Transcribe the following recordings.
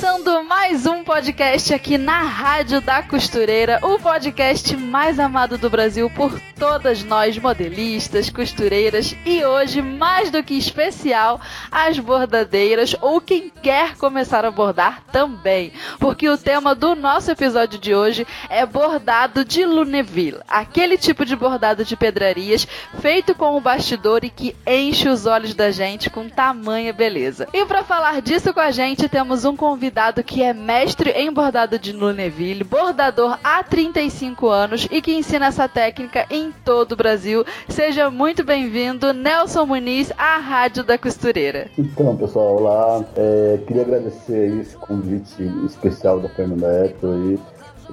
Começando mais um podcast aqui na Rádio da Costureira, o podcast mais amado do Brasil por todas nós modelistas, costureiras e hoje, mais do que especial, as bordadeiras ou quem quer começar a bordar também, porque o tema do nosso episódio de hoje é bordado de Luneville, aquele tipo de bordado de pedrarias feito com o bastidor e que enche os olhos da gente com tamanha beleza. E para falar disso com a gente, temos um convidado que é mestre em bordado de Luneville, bordador há 35 anos e que ensina essa técnica em todo o Brasil. Seja muito bem-vindo, Nelson Muniz, à Rádio da Costureira. Então, pessoal, olá. É, queria agradecer esse convite especial da Fernanda Eto aí.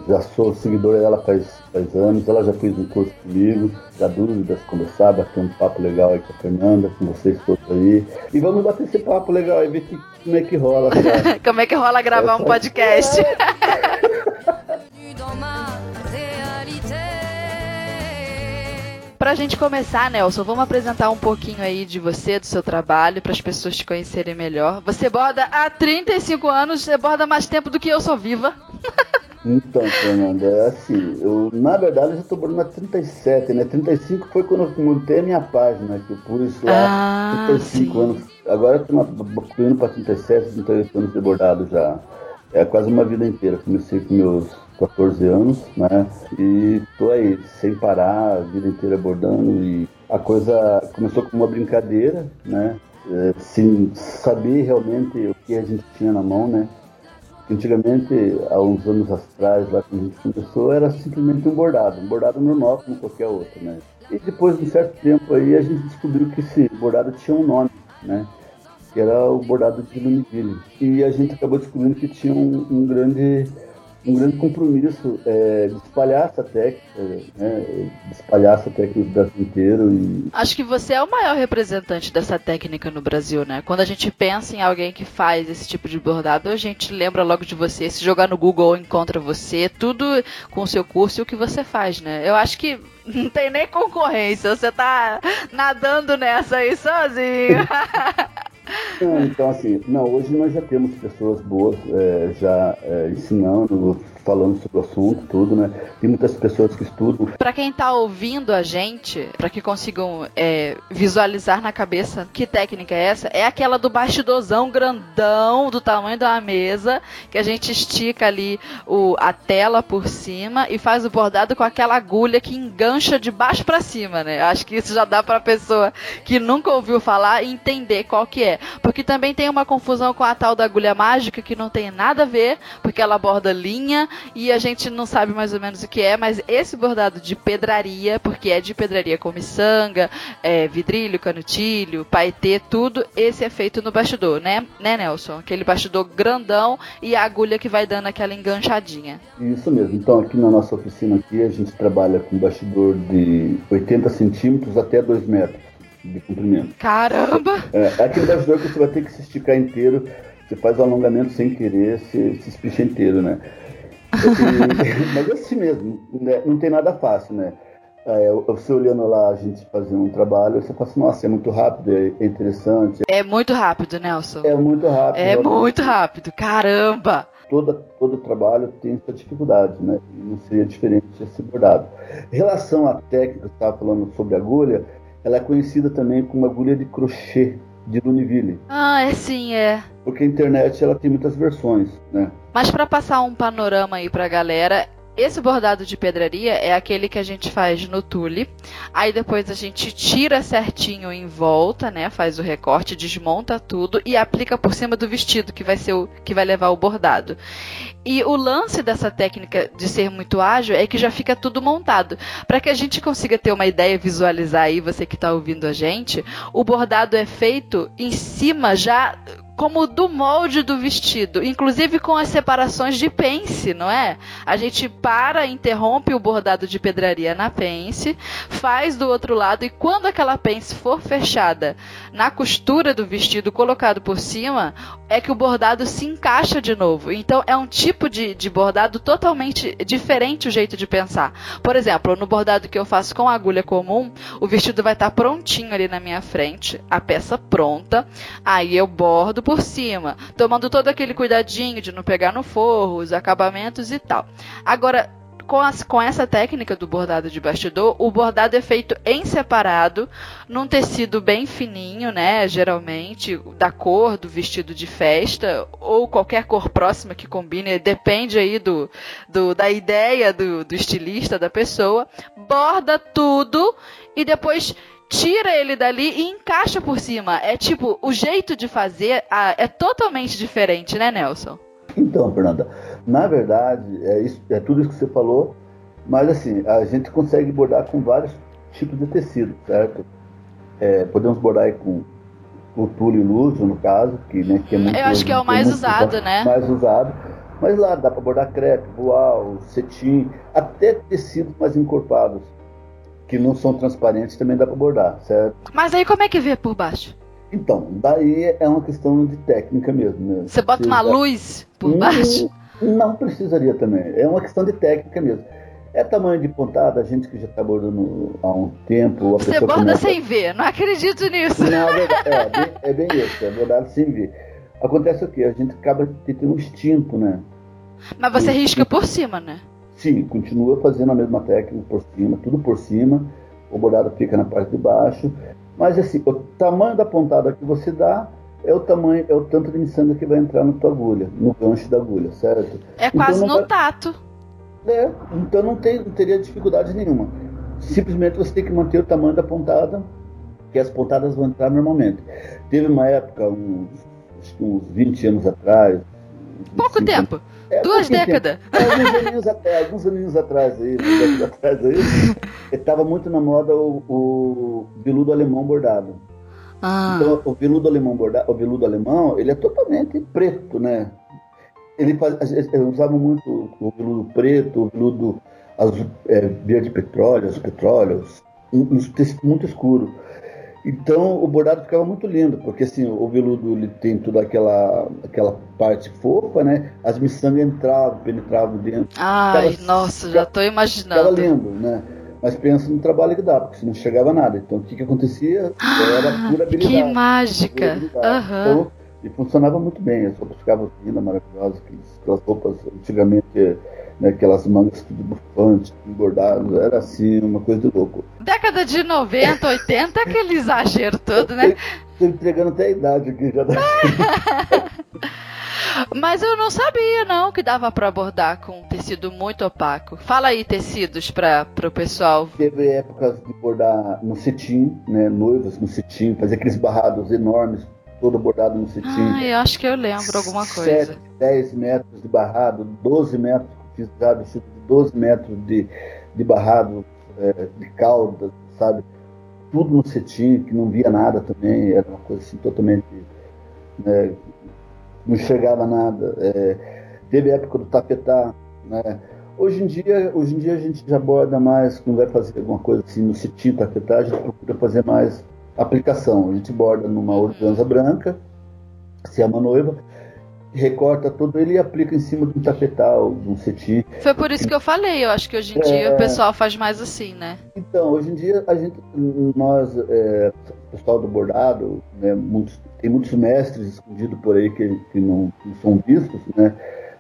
Já sou seguidora dela faz, faz anos, ela já fez um curso comigo, já dúvidas, conversar, bater um papo legal aí com a Fernanda, com vocês todos aí. E vamos bater esse papo legal aí, ver que, como é que rola. como é que rola gravar Essa um podcast. Pra gente começar, Nelson, vamos apresentar um pouquinho aí de você, do seu trabalho, para as pessoas te conhecerem melhor. Você borda há 35 anos, você borda mais tempo do que eu sou viva. Então, Fernanda, é assim, eu, na verdade, eu já estou bordando há 37, né? 35 foi quando eu montei a minha página, que eu pus lá ah, 35 sim. anos. Agora eu estou indo para 37, 38 anos de bordado já. É quase uma vida inteira. Comecei com meus 14 anos, né? E tô aí, sem parar, a vida inteira bordando. E a coisa começou como uma brincadeira, né? É, sem saber realmente o que a gente tinha na mão, né? Antigamente, há uns anos atrás, lá quando a gente começou, era simplesmente um bordado, um bordado normal como qualquer outro, né? E depois de um certo tempo aí, a gente descobriu que esse bordado tinha um nome, né? Que era o bordado de Luniville. E a gente acabou descobrindo que tinha um, um grande um grande compromisso é, de espalhar essa técnica, né, de espalhar essa técnica no Brasil inteiro. E... Acho que você é o maior representante dessa técnica no Brasil, né? Quando a gente pensa em alguém que faz esse tipo de bordado, a gente lembra logo de você. Se jogar no Google, encontra você, tudo com o seu curso e o que você faz, né? Eu acho que não tem nem concorrência, você tá nadando nessa aí sozinho. então, assim, não, hoje nós já temos pessoas boas é, já é, ensinando, falando sobre o assunto, tudo, né? Tem muitas pessoas que estudam. Para quem tá ouvindo a gente, para que consigam é, visualizar na cabeça que técnica é essa, é aquela do bastidorzão grandão, do tamanho da mesa, que a gente estica ali o, a tela por cima e faz o bordado com aquela agulha que engancha de baixo para cima, né? Acho que isso já dá pra pessoa que nunca ouviu falar entender qual que é. Porque também tem uma confusão com a tal da agulha mágica que não tem nada a ver, porque ela borda linha e a gente não sabe mais ou menos o que é, mas esse bordado de pedraria, porque é de pedraria com miçanga, é, vidrilho, canutilho, paetê, tudo, esse é feito no bastidor, né, né, Nelson? Aquele bastidor grandão e a agulha que vai dando aquela enganchadinha. Isso mesmo. Então, aqui na nossa oficina aqui, a gente trabalha com bastidor de 80 centímetros até 2 metros de comprimento. Caramba! É, é aquele bastidor que você vai ter que se esticar inteiro, você faz o alongamento sem querer, se, se espicha inteiro, né? Mas é assim mesmo, né? não tem nada fácil, né? É, você olhando lá a gente fazendo um trabalho, você fala assim, nossa, é muito rápido, é interessante. É muito rápido, Nelson. É muito rápido. É muito rápido, caramba! Toda, todo trabalho tem sua dificuldade, né? Não seria diferente esse bordado. Em relação à técnica, você estava falando sobre agulha, ela é conhecida também como agulha de crochê de Luneville. Ah, é sim, é. Porque a internet ela tem muitas versões, né? Mas para passar um panorama aí pra galera, esse bordado de pedraria é aquele que a gente faz no tule. Aí depois a gente tira certinho em volta, né? Faz o recorte, desmonta tudo e aplica por cima do vestido que vai ser o que vai levar o bordado. E o lance dessa técnica de ser muito ágil é que já fica tudo montado. Para que a gente consiga ter uma ideia, visualizar aí, você que está ouvindo a gente, o bordado é feito em cima já como do molde do vestido, inclusive com as separações de pence, não é? A gente para, interrompe o bordado de pedraria na pence, faz do outro lado e quando aquela pence for fechada na costura do vestido colocado por cima, é que o bordado se encaixa de novo. Então é um tipo de, de bordado totalmente diferente o jeito de pensar. Por exemplo, no bordado que eu faço com agulha comum, o vestido vai estar prontinho ali na minha frente, a peça pronta, aí eu bordo por cima, tomando todo aquele cuidadinho de não pegar no forro, os acabamentos e tal. Agora, com, as, com, essa técnica do bordado de bastidor, o bordado é feito em separado, num tecido bem fininho, né? Geralmente, da cor do vestido de festa, ou qualquer cor próxima que combine, depende aí do, do da ideia do, do estilista, da pessoa. Borda tudo e depois tira ele dali e encaixa por cima. É tipo, o jeito de fazer é totalmente diferente, né, Nelson? Então, Fernanda, na verdade, é, isso, é tudo isso que você falou, mas assim, a gente consegue bordar com vários tipos de tecido, certo? É, podemos bordar com o tule luso, no caso, que, né, que é muito... Eu acho que é o mais usado, né? Mais usado. Mas lá dá para bordar crepe, voal, cetim, até tecidos mais encorpados que não são transparentes também dá para bordar, certo? Mas aí como é que vê por baixo? Então, daí é uma questão de técnica mesmo. Né? Você bota uma luz por não, baixo? Não precisaria também. É uma questão de técnica mesmo. É tamanho de pontada, a gente que já está bordando há um tempo. Você borda começa... sem ver, não acredito nisso. Não, é, é, bem, é bem isso, é bordado sem ver. Acontece o quê? A gente acaba tendo um instinto, né? Mas você risca por cima, né? Sim, continua fazendo a mesma técnica por cima, tudo por cima, o bordado fica na parte de baixo, mas assim, o tamanho da pontada que você dá é o tamanho, é o tanto de miçanga que vai entrar na tua agulha, no gancho da agulha, certo? É então, quase no vai... tato. É, então não, tem, não teria dificuldade nenhuma. Simplesmente você tem que manter o tamanho da pontada, que as pontadas vão entrar normalmente. Teve uma época, uns, uns 20 anos atrás. Pouco tempo. É, Duas décadas. É, alguns, aninhos, é, alguns aninhos atrás aí, atrás aí, estava muito na moda o, o veludo alemão bordado. Ah. Então, o veludo alemão bordado, o veludo alemão, ele é totalmente preto, né? Ele faz, usava muito o veludo preto, o veludo azul, é, verde petróleo, azul petróleo, um, um, muito escuro. Então o bordado ficava muito lindo, porque assim, o veludo ele tem toda aquela, aquela parte fofa, né? As miçangas entravam, penetravam dentro. Ai, ficava, nossa, já estou imaginando. Ficava lindo, né? Mas pensa no trabalho que dá, porque se não chegava nada. Então o que, que acontecia? Era ah, pura habilidade. Que mágica! Uhum. Então, e funcionava muito bem, as roupas ficavam lindas, maravilhosas, aquelas roupas antigamente né, aquelas mangas tudo bufantes, bordadas, era assim, uma coisa de louco. Década de 90, 80, aquele exagero todo, né? Tô entregando até a idade aqui já. Mas eu não sabia, não, que dava para bordar com tecido muito opaco. Fala aí, tecidos, para o pessoal. Teve épocas de bordar no cetim, né? Noivas no cetim, fazer aqueles barrados enormes, todo bordado no cetim. Ah, eu acho que eu lembro alguma coisa. 7, 10 metros de barrado, 12 metros pisado de 12 metros de, de barrado, é, de cauda, sabe? Tudo no cetim, que não via nada também, era uma coisa assim totalmente. Né, não chegava nada. É, teve a época do tapetá, né? Hoje em, dia, hoje em dia a gente já borda mais, quando vai fazer alguma coisa assim no cetim, tapetá, a gente procura fazer mais aplicação. A gente borda numa organza branca, se é uma noiva, recorta todo ele e aplica em cima de um tapetal, de um cetim. Foi por isso que eu falei, eu acho que hoje em dia é... o pessoal faz mais assim, né? Então, hoje em dia a gente, nós, é, pessoal do bordado, né, muitos, tem muitos mestres escondidos por aí que, que não, não, são vistos, né?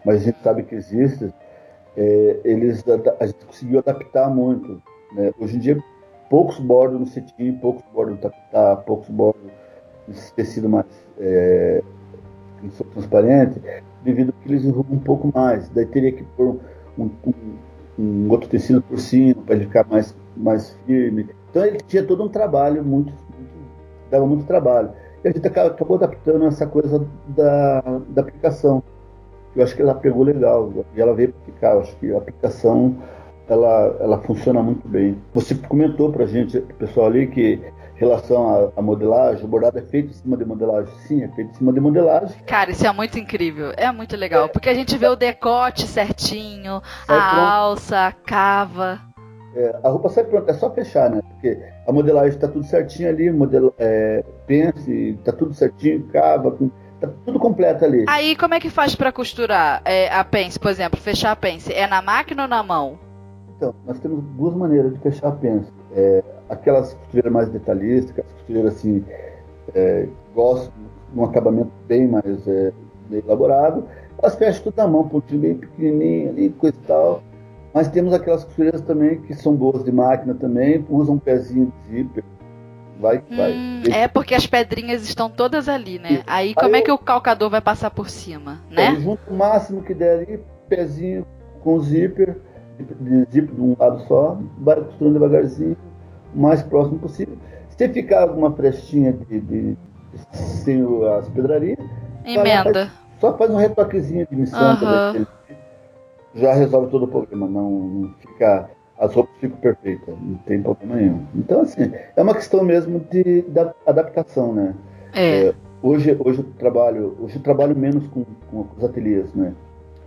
Mas a gente sabe que existem. É, eles, a gente conseguiu adaptar muito. Né? Hoje em dia, poucos bordam no cetim, poucos bordam no tapetar, poucos bordam nesse tecido mais é, que são transparentes, devido que eles enrugam um pouco mais. Daí teria que pôr um, um, um outro tecido por cima para ele ficar mais, mais firme. Então ele tinha todo um trabalho muito, muito dava muito trabalho. E a gente acabou adaptando essa coisa da, da aplicação. Eu acho que ela pegou legal e ela veio para ficar. Eu acho que a aplicação ela, ela funciona muito bem. Você comentou para a gente, pessoal ali, que relação à, modelagem, o bordado é feito em cima de modelagem? Sim, é feito em cima de modelagem. Cara, isso é muito incrível, é muito legal, é. porque a gente vê o decote certinho, sai a pronto. alça, a cava. É, a roupa sai pronta, é só fechar, né? Porque a modelagem está tudo certinho ali, modelo, é, pence, tá tudo certinho, cava, tá tudo completo ali. Aí como é que faz para costurar é, a pence, por exemplo, fechar a pence? É na máquina ou na mão? Então, nós temos duas maneiras de fechar a pence. É, aquelas costureiras mais detalhistas, aquelas costureiras assim, é, gostam de um acabamento bem mais é, bem elaborado, elas fecham tudo na mão, pontinho bem pequenininho ali, coisa e tal. Mas temos aquelas costureiras também que são boas de máquina também, usam um pezinho de zíper. Vai, hum, vai. É porque as pedrinhas estão todas ali, né? Aí como é que o calcador vai passar por cima, né? Junto o máximo que der ali, pezinho com zíper, de zíper de um lado só, vai costurando devagarzinho, mais próximo possível. Se ficar alguma frestinha de, de, sem as pedrarias, emenda. Faz, só faz um retoquezinho de missão uhum. já resolve todo o problema, não, não fica as roupas ficam perfeitas, não tem problema nenhum. Então, assim, é uma questão mesmo de, de adaptação, né? É. é. hoje, hoje eu trabalho, hoje eu trabalho menos com, com os ateliês, né?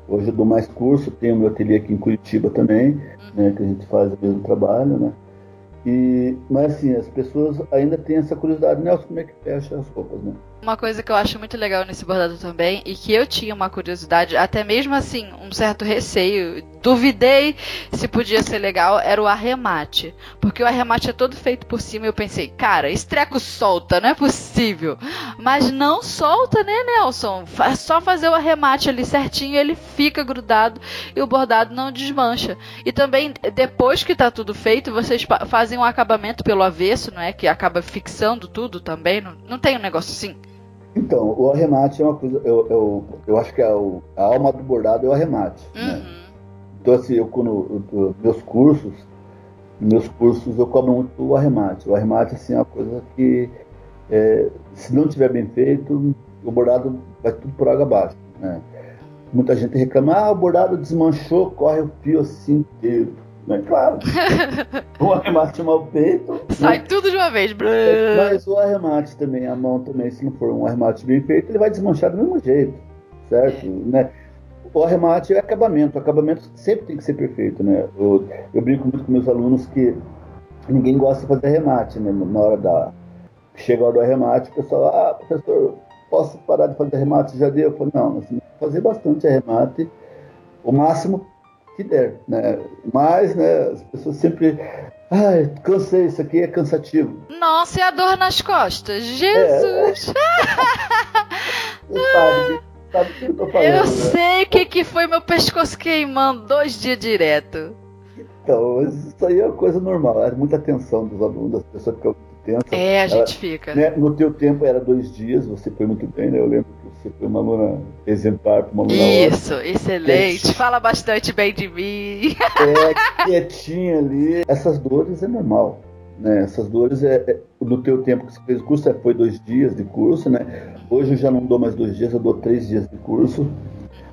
Hoje eu dou mais curso, tenho meu ateliê aqui em Curitiba também, uhum. né, que a gente faz o mesmo trabalho, né? E, mas assim, as pessoas ainda têm essa curiosidade, Nelson, como é que fecha as roupas, né? Uma coisa que eu acho muito legal nesse bordado também, e que eu tinha uma curiosidade, até mesmo assim, um certo receio, duvidei se podia ser legal, era o arremate. Porque o arremate é todo feito por cima e eu pensei, cara, esse treco solta, não é possível. Mas não solta, né, Nelson? É só fazer o arremate ali certinho, ele fica grudado e o bordado não desmancha. E também, depois que tá tudo feito, vocês fazem um acabamento pelo avesso, não é? Que acaba fixando tudo também. Não, não tem um negócio assim. Então, o arremate é uma coisa. Eu, eu, eu acho que é o, a alma do bordado é o arremate. Né? Uhum. Né? Então, assim, eu, quando eu, meus cursos, meus cursos eu cobro muito o arremate. O arremate, assim, é uma coisa que, é, se não tiver bem feito, o bordado vai tudo por água abaixo. Né? Muita gente reclama, ah, o bordado desmanchou, corre o fio assim inteiro. Né? Claro. o arremate mal feito. Sai né? tudo de uma vez. Mas o arremate também, a mão também, se não for um arremate bem feito, ele vai desmanchar do mesmo jeito. Certo? É. Né? O arremate é acabamento. O acabamento sempre tem que ser perfeito. Né? Eu, eu brinco muito com meus alunos que ninguém gosta de fazer arremate. Né? Na hora da. Chega a hora do arremate, o pessoal, ah, professor, posso parar de fazer arremate? Já deu? Eu falo, não, assim, fazer bastante arremate. O máximo que der, né? Mas, né, as pessoas sempre. Ai, cansei, isso aqui é cansativo. Nossa, e a dor nas costas? Jesus! É. sabe, sabe o que eu tô falando. Eu né? sei o que, que foi meu pescoço queimando dois dias direto. Então, isso aí é uma coisa normal, é muita tensão dos alunos, das pessoas ficam muito É, a gente fica. Né, no teu tempo era dois dias, você foi muito bem, né? Eu lembro você foi uma aluna exemplar uma aluna Isso, ótima. excelente. Fala bastante bem de mim. É, quietinha ali. Essas dores é normal. Né? Essas dores é, é no teu tempo que você fez o curso é, foi dois dias de curso, né? Hoje eu já não dou mais dois dias, eu dou três dias de curso,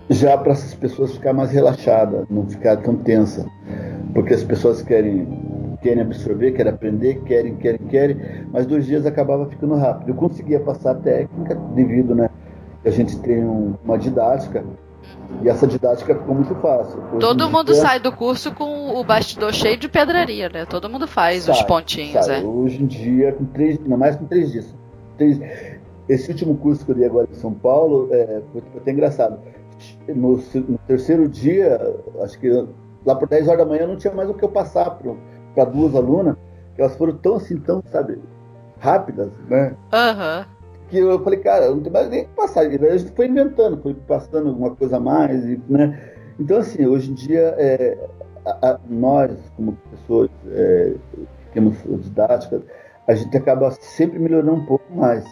já para essas pessoas ficar mais relaxadas, não ficar tão tensa, porque as pessoas querem querem absorver, querem aprender, querem, querem, querem, mas dois dias acabava ficando rápido. Eu conseguia passar a técnica devido, né, a gente tem um, uma didática e essa didática ficou muito fácil. Hoje Todo mundo dia, sai do curso com o bastidor cheio de pedraria, né? Todo mundo faz sai, os pontinhos, sai. é. Hoje em dia, com três, ainda mais com três dias. Três, esse último curso que eu dei agora em São Paulo é, foi até engraçado. No, no, terceiro dia, acho que lá por 10 horas da manhã, não tinha mais o que eu passar para duas alunas, que elas foram tão assim, tão, sabe, rápidas, né? Aham. Uhum que eu falei, cara, não tem mais nem que passar. A gente foi inventando, foi passando alguma coisa a mais, né? Então, assim, hoje em dia, é, a, a, nós, como professores é, que temos didática, a gente acaba sempre melhorando um pouco mais.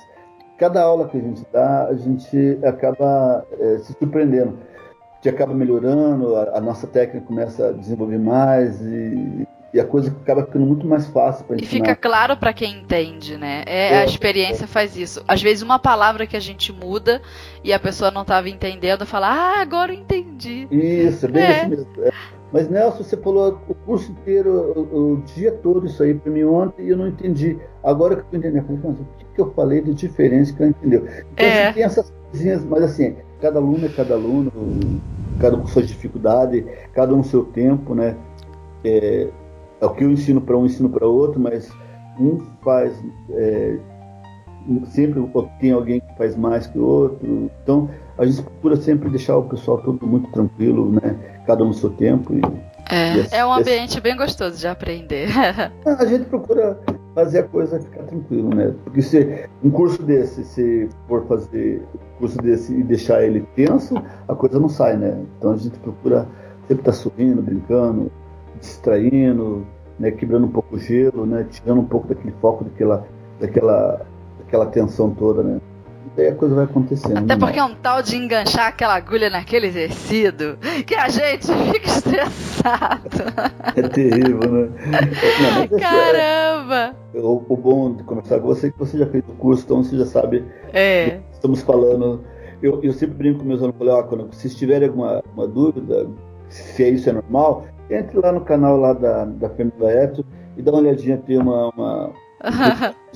Cada aula que a gente dá, a gente acaba é, se surpreendendo. A gente acaba melhorando, a, a nossa técnica começa a desenvolver mais e, e a coisa acaba ficando muito mais fácil para ensinar. E fica claro para quem entende, né? É, é, a experiência faz isso. Às vezes uma palavra que a gente muda e a pessoa não estava entendendo, fala, ah, agora eu entendi. Isso, é bem é. isso mesmo. É. Mas Nelson, você falou o curso inteiro, o, o dia todo isso aí para mim ontem e eu não entendi. Agora que eu entendi, eu falei, que, eu falei de diferença que ela entendeu? Então é. assim, tem essas coisinhas, mas assim, cada aluno é cada aluno, cada um com suas dificuldades, cada um seu tempo, né? É, é o que eu ensino para um, ensino para outro, mas um faz é, sempre tem alguém que faz mais que o outro. Então a gente procura sempre deixar o pessoal todo muito tranquilo, né? Cada um no seu tempo. E, é, e é um ambiente esse... bem gostoso de aprender. a gente procura fazer a coisa ficar tranquilo, né? Porque se um curso desse, se for fazer um curso desse e deixar ele tenso, a coisa não sai, né? Então a gente procura sempre estar tá sorrindo, brincando, distraindo, né? quebrando um pouco o gelo, né? Tirando um pouco daquele foco daquela, daquela aquela tensão toda, né? Aí a coisa vai acontecendo. Até porque é um tal de enganchar aquela agulha naquele tecido que a gente fica estressado. É terrível, né? Não, é Caramba! É, o, o, bom de conversar com você é que você já fez o curso, então você já sabe é. estamos falando. Eu, eu sempre brinco com meus alunos, ó, quando vocês tiverem alguma uma dúvida, se é isso é normal, entre lá no canal lá da, da Fernanda Eto e dá uma olhadinha, tem uma, uma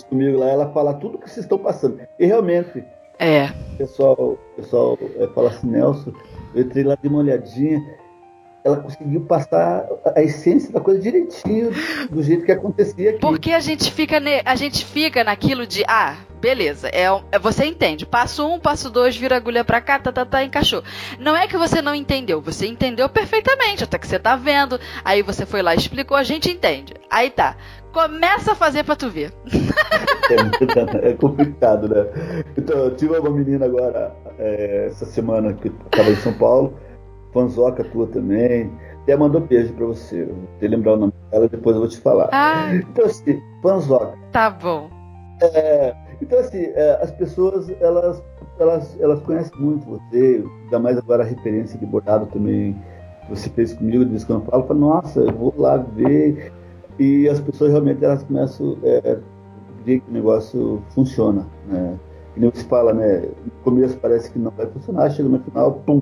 comigo lá, ela fala tudo que vocês estão passando. E realmente, é. o pessoal, pessoal é, fala assim, Nelson, eu entrei lá de uma olhadinha, ela conseguiu passar a essência da coisa direitinho, do jeito que acontecia aqui. Porque a gente fica, ne, a gente fica naquilo de, ah, beleza, é, é, você entende. Passo um, passo dois, vira agulha pra cá, tá, tá, tá, encaixou. Não é que você não entendeu, você entendeu perfeitamente, até que você tá vendo, aí você foi lá e explicou, a gente entende. Aí tá. Começa a fazer pra tu ver. É, é complicado, né? Então, eu tive uma menina agora, é, essa semana, que estava em São Paulo, fanzoca tua também. Até mandou beijo pra você. Vou lembrar o nome dela, depois eu vou te falar. Ah. Então, assim, fanzoca. Tá bom. É, então, assim, é, as pessoas, elas, elas, elas conhecem muito você, ainda mais agora a referência de bordado também você fez comigo, de vez quando eu falo, eu falo, nossa, eu vou lá ver e as pessoas realmente elas começam a é, ver que o negócio funciona. Né? Que nem se fala, né? No começo parece que não vai funcionar, chega no final, pum,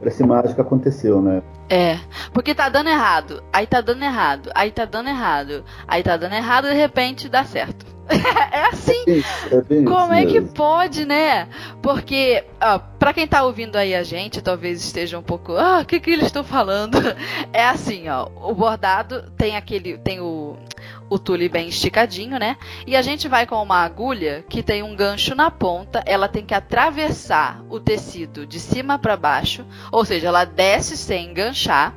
parece mágica aconteceu, né? É, porque tá dando errado, aí tá dando errado, aí tá dando errado, aí tá dando errado e de repente dá certo. é assim. É, é Como é que pode, né? Porque, ó, pra quem tá ouvindo aí a gente, talvez esteja um pouco. Ah, o que, que eles estão falando? É assim, ó. O bordado tem aquele. Tem o. O tule bem esticadinho, né? E a gente vai com uma agulha que tem um gancho na ponta, ela tem que atravessar o tecido de cima para baixo, ou seja, ela desce sem enganchar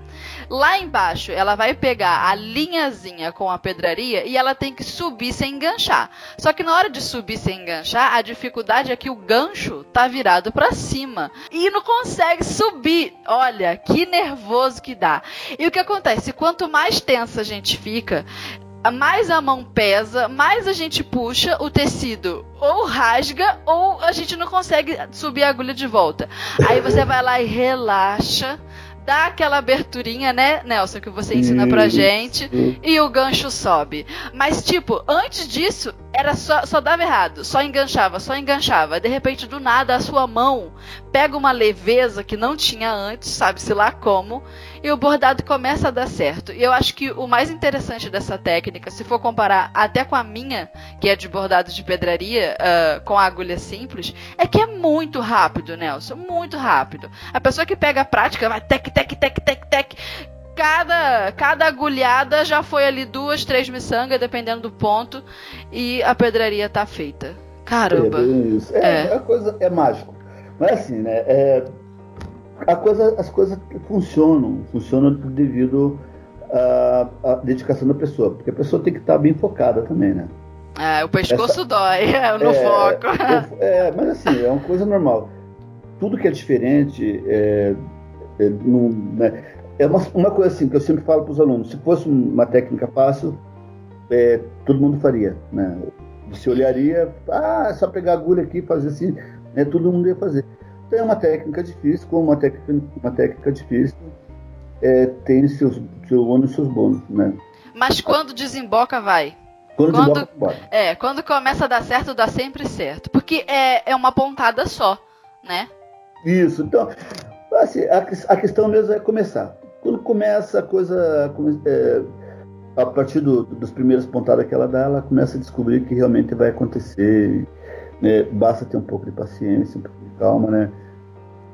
Lá embaixo, ela vai pegar a linhazinha com a pedraria e ela tem que subir sem enganchar. Só que na hora de subir sem enganchar, a dificuldade é que o gancho tá virado para cima e não consegue subir. Olha, que nervoso que dá. E o que acontece? Quanto mais tensa a gente fica, mais a mão pesa, mais a gente puxa o tecido ou rasga ou a gente não consegue subir a agulha de volta. Aí você vai lá e relaxa dá aquela aberturinha, né, Nelson, que você ensina pra gente, e o gancho sobe. Mas, tipo, antes disso, era só, só dava errado, só enganchava, só enganchava. De repente, do nada, a sua mão pega uma leveza que não tinha antes, sabe-se lá como, e o bordado começa a dar certo. E eu acho que o mais interessante dessa técnica, se for comparar até com a minha, que é de bordado de pedraria, uh, com a agulha simples, é que é muito rápido, Nelson, muito rápido. A pessoa que pega a prática vai tec, tec, tec, tec, tec, cada, cada agulhada já foi ali duas, três miçangas, dependendo do ponto, e a pedraria tá feita. Caramba. É, isso. É, é. A coisa é mágico. Mas assim, né? É, coisa, as coisas funcionam, funcionam devido à, à, dedicação da pessoa, porque a pessoa tem que estar bem focada também, né? É, o pescoço Essa, dói no é, foco. É, mas assim, é uma coisa normal. Tudo que é diferente, é, é, não, né, é uma, uma coisa assim que eu sempre falo para os alunos: se fosse uma técnica fácil, é, todo mundo faria. Né? Você olharia, ah, é só pegar a agulha aqui e fazer assim, né? todo mundo ia fazer. É uma técnica difícil, como uma técnica, uma técnica difícil é, tem seus, seu ônus e seus bônus. Né? Mas quando desemboca, vai. Quando, quando desemboca, É, quando começa a dar certo, dá sempre certo. Porque é, é uma pontada só, né? Isso, então, assim, a, a questão mesmo é começar. Quando começa a coisa. É, a partir do, dos primeiros pontadas que ela dá, ela começa a descobrir que realmente vai acontecer. Né? Basta ter um pouco de paciência, um pouco de calma, né?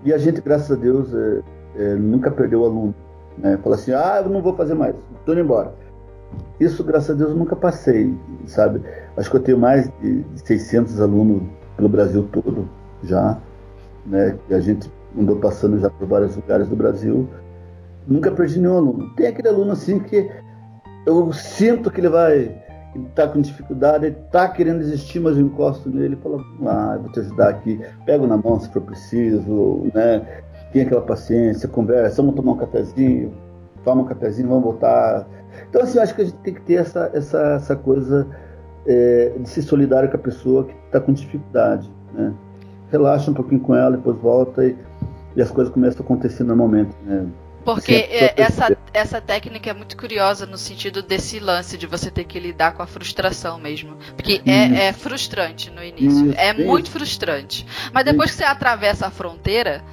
E a gente, graças a Deus, é, é, nunca perdeu aluno. Né? Fala assim, ah, eu não vou fazer mais, estou indo embora. Isso, graças a Deus, eu nunca passei, sabe? Acho que eu tenho mais de 600 alunos pelo Brasil todo já, né? E a gente andou passando já por vários lugares do Brasil. Nunca perdi nenhum aluno. Tem aquele aluno assim que eu sinto que ele vai estar tá com dificuldade, ele está querendo desistir, mas eu encosto nele e falo, ah, vou te ajudar aqui, pego na mão se for preciso, né? Tem aquela paciência, conversa, vamos tomar um cafezinho, toma um cafezinho, vamos voltar. Então, assim, eu acho que a gente tem que ter essa, essa, essa coisa é, de ser solidário com a pessoa que está com dificuldade, né? Relaxa um pouquinho com ela, depois volta e, e as coisas começam a acontecer normalmente, né? Porque é, essa, essa técnica é muito curiosa no sentido desse lance de você ter que lidar com a frustração mesmo. Porque é, é, frustrante no início. é muito frustrante. Mas depois que você atravessa a fronteira,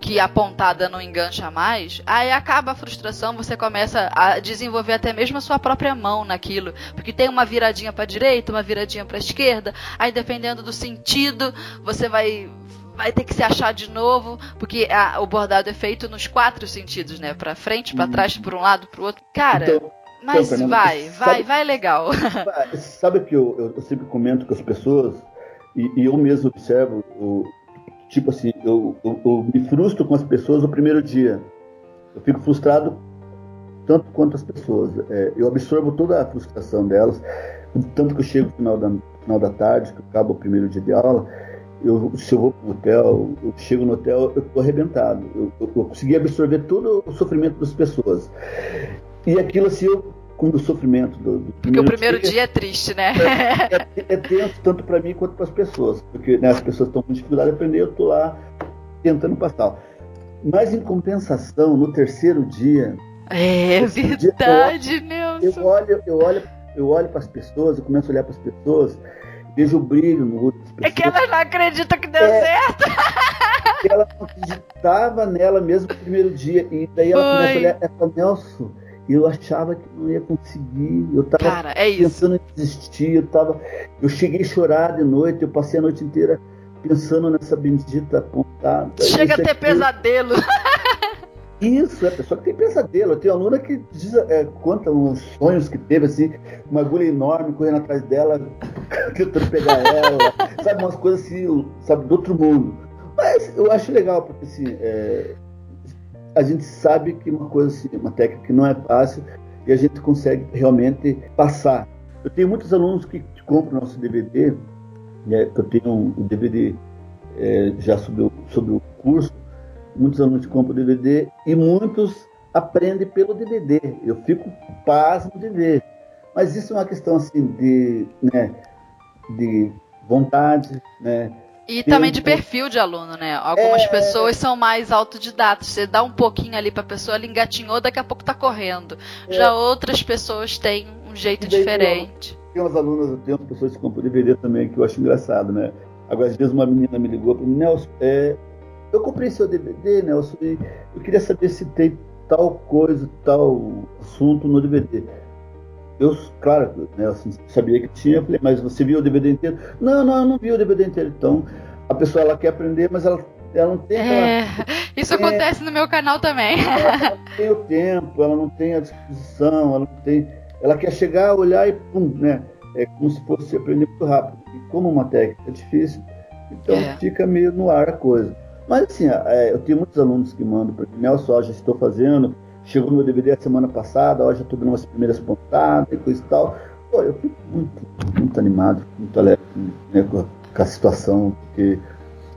que a pontada não engancha mais, aí acaba a frustração, você começa a desenvolver até mesmo a sua própria mão naquilo, porque tem uma viradinha para direita, uma viradinha para esquerda, aí dependendo do sentido, você vai vai ter que se achar de novo, porque a, o bordado é feito nos quatro sentidos, né? Para frente, para trás, para um lado, para o outro. Cara, então, mas então, vai, vai, sabe, vai legal. Sabe que eu, eu, eu, sempre comento com as pessoas e, e eu mesmo observo, o, tipo assim, eu, eu, eu, me frustro com as pessoas no primeiro dia. Eu fico frustrado tanto quanto as pessoas. É, eu absorvo toda a frustração delas, tanto que eu chego no final da, final da tarde, que acaba o primeiro dia de aula eu, se eu vou pro hotel, eu chego no hotel, eu tô arrebentado. Eu, eu, eu consegui absorver todo o sofrimento das pessoas. E aquilo assim, eu, com o sofrimento do, do Porque o primeiro dia, dia é triste, né? É, é, é tenso tanto para mim quanto para as pessoas. Porque né, as pessoas estão com dificuldade de aprender, eu tô lá tentando passar. Mas em compensação, no terceiro dia. É verdade, dia, eu, eu olho, eu olho, eu olho para as pessoas, eu começo a olhar para as pessoas vejo o brilho no rosto das pessoas. É que ela não acredita que deu é, certo. ela não acreditava nela mesmo no primeiro dia. E daí ela Foi. começa a olhar, essa Nelson, eu achava que não ia conseguir. Eu tava Cara, é pensando em desistir. Eu, tava, eu cheguei a chorar de noite, eu passei a noite inteira pensando nessa bendita pontada. Chega a ter aqui. pesadelo. Isso, é a pessoa que tem pesadelo. Eu tenho aluna que diz, é, conta os sonhos que teve, assim, uma agulha enorme correndo atrás dela, tentando pegar ela, sabe, umas coisas assim, sabe, do outro mundo. Mas eu acho legal, porque assim, é, a gente sabe que uma coisa assim, uma técnica que não é fácil e a gente consegue realmente passar. Eu tenho muitos alunos que compram nosso DVD, né, eu tenho um DVD é, já sobre o, sobre o curso, muitos alunos compram DVD e muitos aprendem pelo DVD. Eu fico pasmo de ver. Mas isso é uma questão assim de, né, de vontade, né? E também de perfil de aluno, né? Algumas é... pessoas são mais autodidatas. Você dá um pouquinho ali para a pessoa, ela engatinhou, daqui a pouco está correndo. É... Já outras pessoas têm um jeito diferente. Tem umas alunas, eu tenho pessoas que compram DVD também, que eu acho engraçado, né? Agora, às vezes uma menina me ligou para mim, Nelson, é, eu comprei seu DVD, Nelson, e eu queria saber se tem tal coisa, tal assunto no DVD. Eu, claro, Nelson sabia que tinha, eu falei, mas você viu o DVD inteiro? Não, não, eu não vi o DVD inteiro. Então, a pessoa ela quer aprender, mas ela, ela não tem. É, isso acontece no meu canal também. Ela, não tem o tempo, ela não tem a disposição, ela não tem. Ela quer chegar, olhar e pum, né? É como se fosse aprender muito rápido. E como uma técnica é difícil, então é. fica meio no ar a coisa. Mas assim, é, eu tenho muitos alunos que mandam para mim, Nelson, ó, já estou fazendo, chegou no meu DVD a semana passada, ó, já estou dando umas primeiras pontadas e coisa e tal. Pô, eu fico muito, muito animado, muito alegre né, com, a, com, a, situação, porque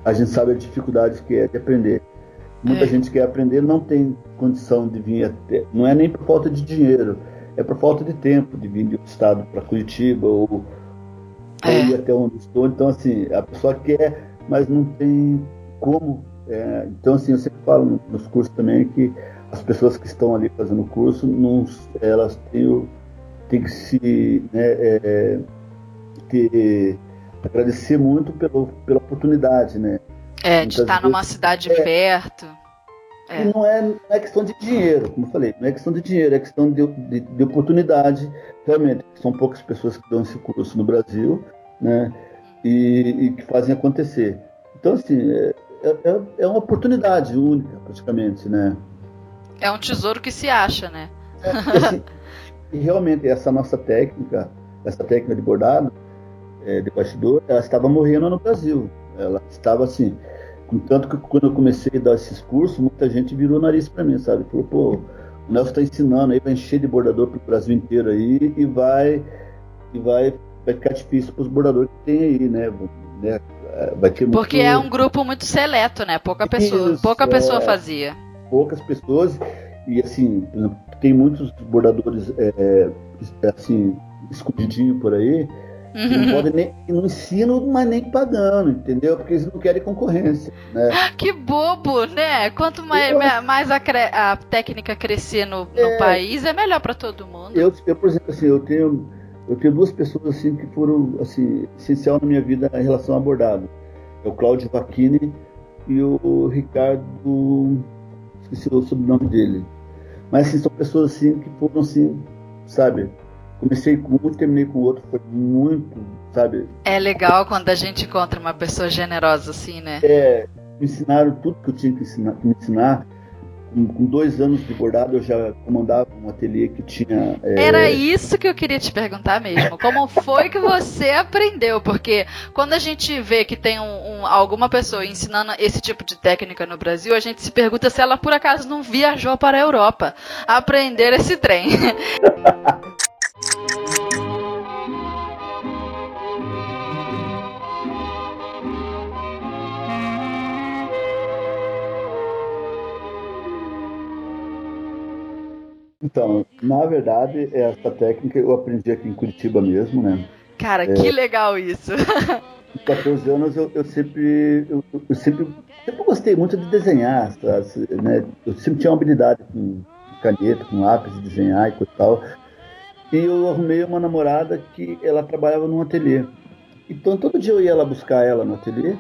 a gente sabe a dificuldade que é de aprender. Muita é. gente quer aprender não tem condição de vir até, não é nem por falta de dinheiro, é por falta de tempo de vir de um estado para Curitiba ou, é. ou ir até onde estou. Então, assim, a pessoa quer, mas não tem como. É, então, assim, eu sempre falo nos cursos também que as pessoas que estão ali fazendo o curso, não, elas têm, têm que se né, é, ter, agradecer muito pelo, pela oportunidade, né? É, de estar vezes, numa cidade é, perto. É. E não é, não é questão de dinheiro, como eu falei, não é questão de dinheiro, é questão de, de, de oportunidade. Realmente, são poucas pessoas que dão esse curso no Brasil, né? E, e que fazem acontecer. Então, assim, é, é, é, uma oportunidade única, praticamente, né? É um tesouro que se acha, né? É, assim, e realmente, essa nossa técnica, essa técnica de bordado, é, de bastidor, ela estava morrendo no Brasil. Ela estava assim, tanto que quando eu comecei a dar esses cursos, muita gente virou o nariz para mim, sabe? Falou, pô, o Nelson está ensinando aí, vai encher de bordador para o Brasil inteiro aí e vai, e vai, vai ficar difícil para os bordadores que tem aí, né? né? Vai ter Porque muito... é um grupo muito seleto, né? Pouca pessoa, Isso, pouca pessoa é, fazia. Poucas pessoas e assim, tem muitos bordadores é, assim escondidinho por aí Uhum. Não podem nem não ensinam, mas nem pagando, entendeu? Porque eles não querem concorrência. Né? Que bobo, né? Quanto mais, eu, mais a, a, técnica crescer no, no é, país, é melhor para todo mundo. Eu, eu, por exemplo, assim, eu tenho, eu tenho duas pessoas assim que foram assim, essencial na minha vida em relação ao bordado. É o Cláudio Vacchini e o Ricardo. Esqueci o sobrenome dele. Mas assim, são pessoas assim que foram assim, sabe? comecei com um, terminei com o outro, foi muito, sabe? É legal quando a gente encontra uma pessoa generosa assim, né? É, me ensinaram tudo que eu tinha que, ensinar, que me ensinar. Com, dois anos de bordado eu já comandava um ateliê que tinha. É... Era isso que eu queria te perguntar mesmo. Como foi que você aprendeu? Porque quando a gente vê que tem um, um, alguma pessoa ensinando esse tipo de técnica no Brasil, a gente se pergunta se ela por acaso não viajou para a Europa aprender esse trem. Então, na verdade, essa técnica eu aprendi aqui em Curitiba mesmo, né? Cara, é, que legal isso! Com 14 anos eu, eu sempre eu, eu, sempre sempre gostei muito de desenhar, né? Eu sempre tinha uma habilidade com caneta, com lápis de desenhar e coisa e tal. E eu arrumei uma namorada que ela trabalhava num ateliê. Então todo dia eu ia lá buscar ela no ateliê